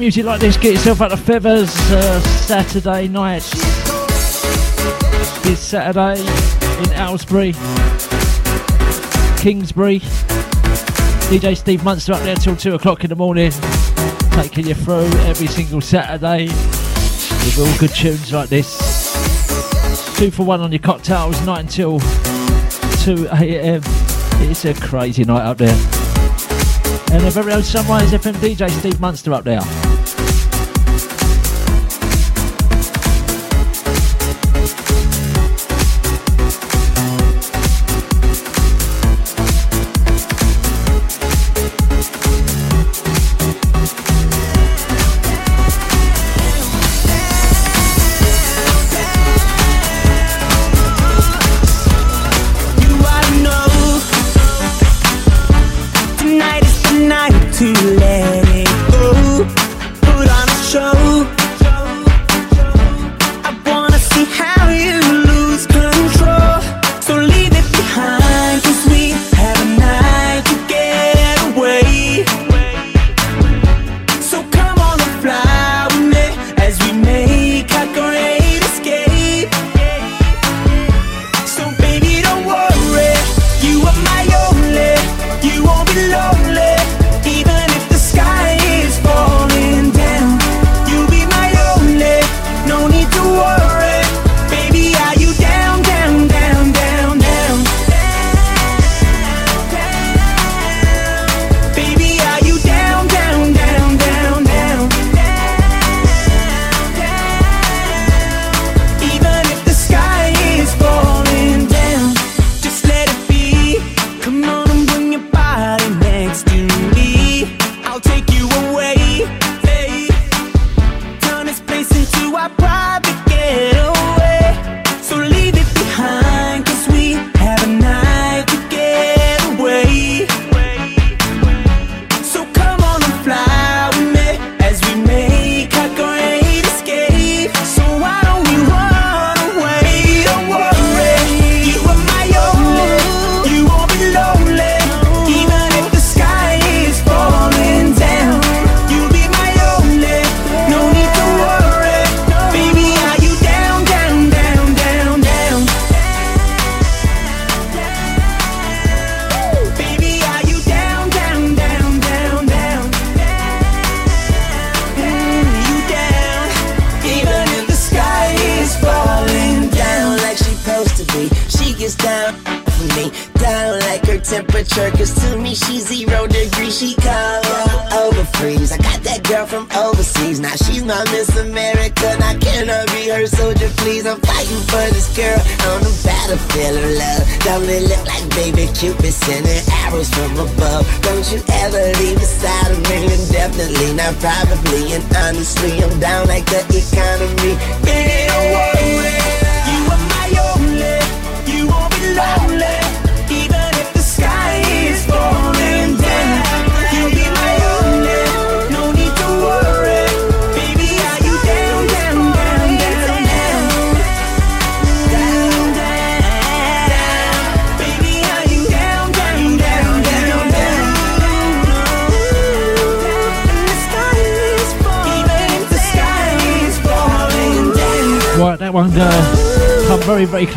music like this, get yourself out of feathers uh, Saturday night. This Saturday in Aylesbury, Kingsbury. DJ Steve Munster up there till 2 o'clock in the morning, taking you through every single Saturday with all good tunes like this. Two for one on your cocktails, night until 2 a.m. It's a crazy night up there. And a very own Sunrise FM DJ Steve Munster up there.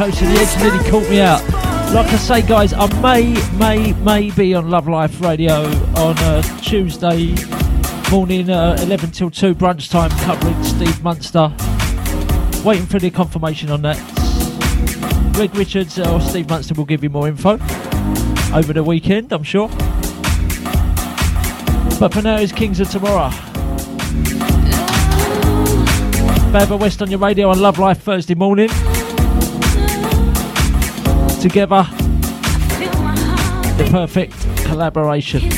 close to the edge, he caught me out. Like I say, guys, I may, may, may be on Love Life Radio on uh, Tuesday morning, uh, 11 till 2, brunch time, covering Steve Munster. Waiting for the confirmation on that. Greg Richards uh, or Steve Munster will give you more info over the weekend, I'm sure. But for now, it's Kings of Tomorrow. Faber West on your radio on Love Life Thursday morning together. The perfect collaboration.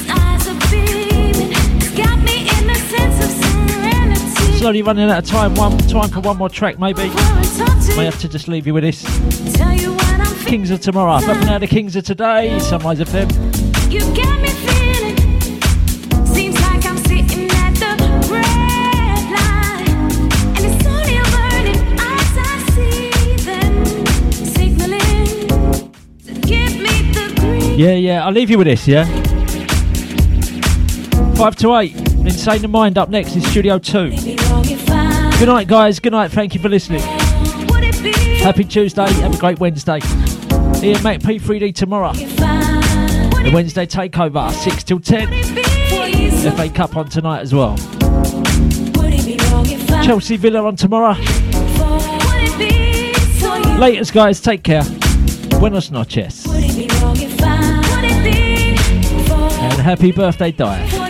Slowly running out of time. One time for one more track, maybe. May have to just leave you with this. Kings of tomorrow. But now the Kings of today. Sunrise FM. Yeah, yeah, I'll leave you with this, yeah? 5 to 8, Insane the Mind up next in Studio 2. Good night, guys. Good night. Thank you for listening. Happy Tuesday. Have a great Wednesday. Here, Mac P3D tomorrow. The Wednesday takeover, 6 till 10. FA Cup on tonight as well. Chelsea Villa on tomorrow. Latest, guys. Take care. Buenos noches. Happy Birthday Di.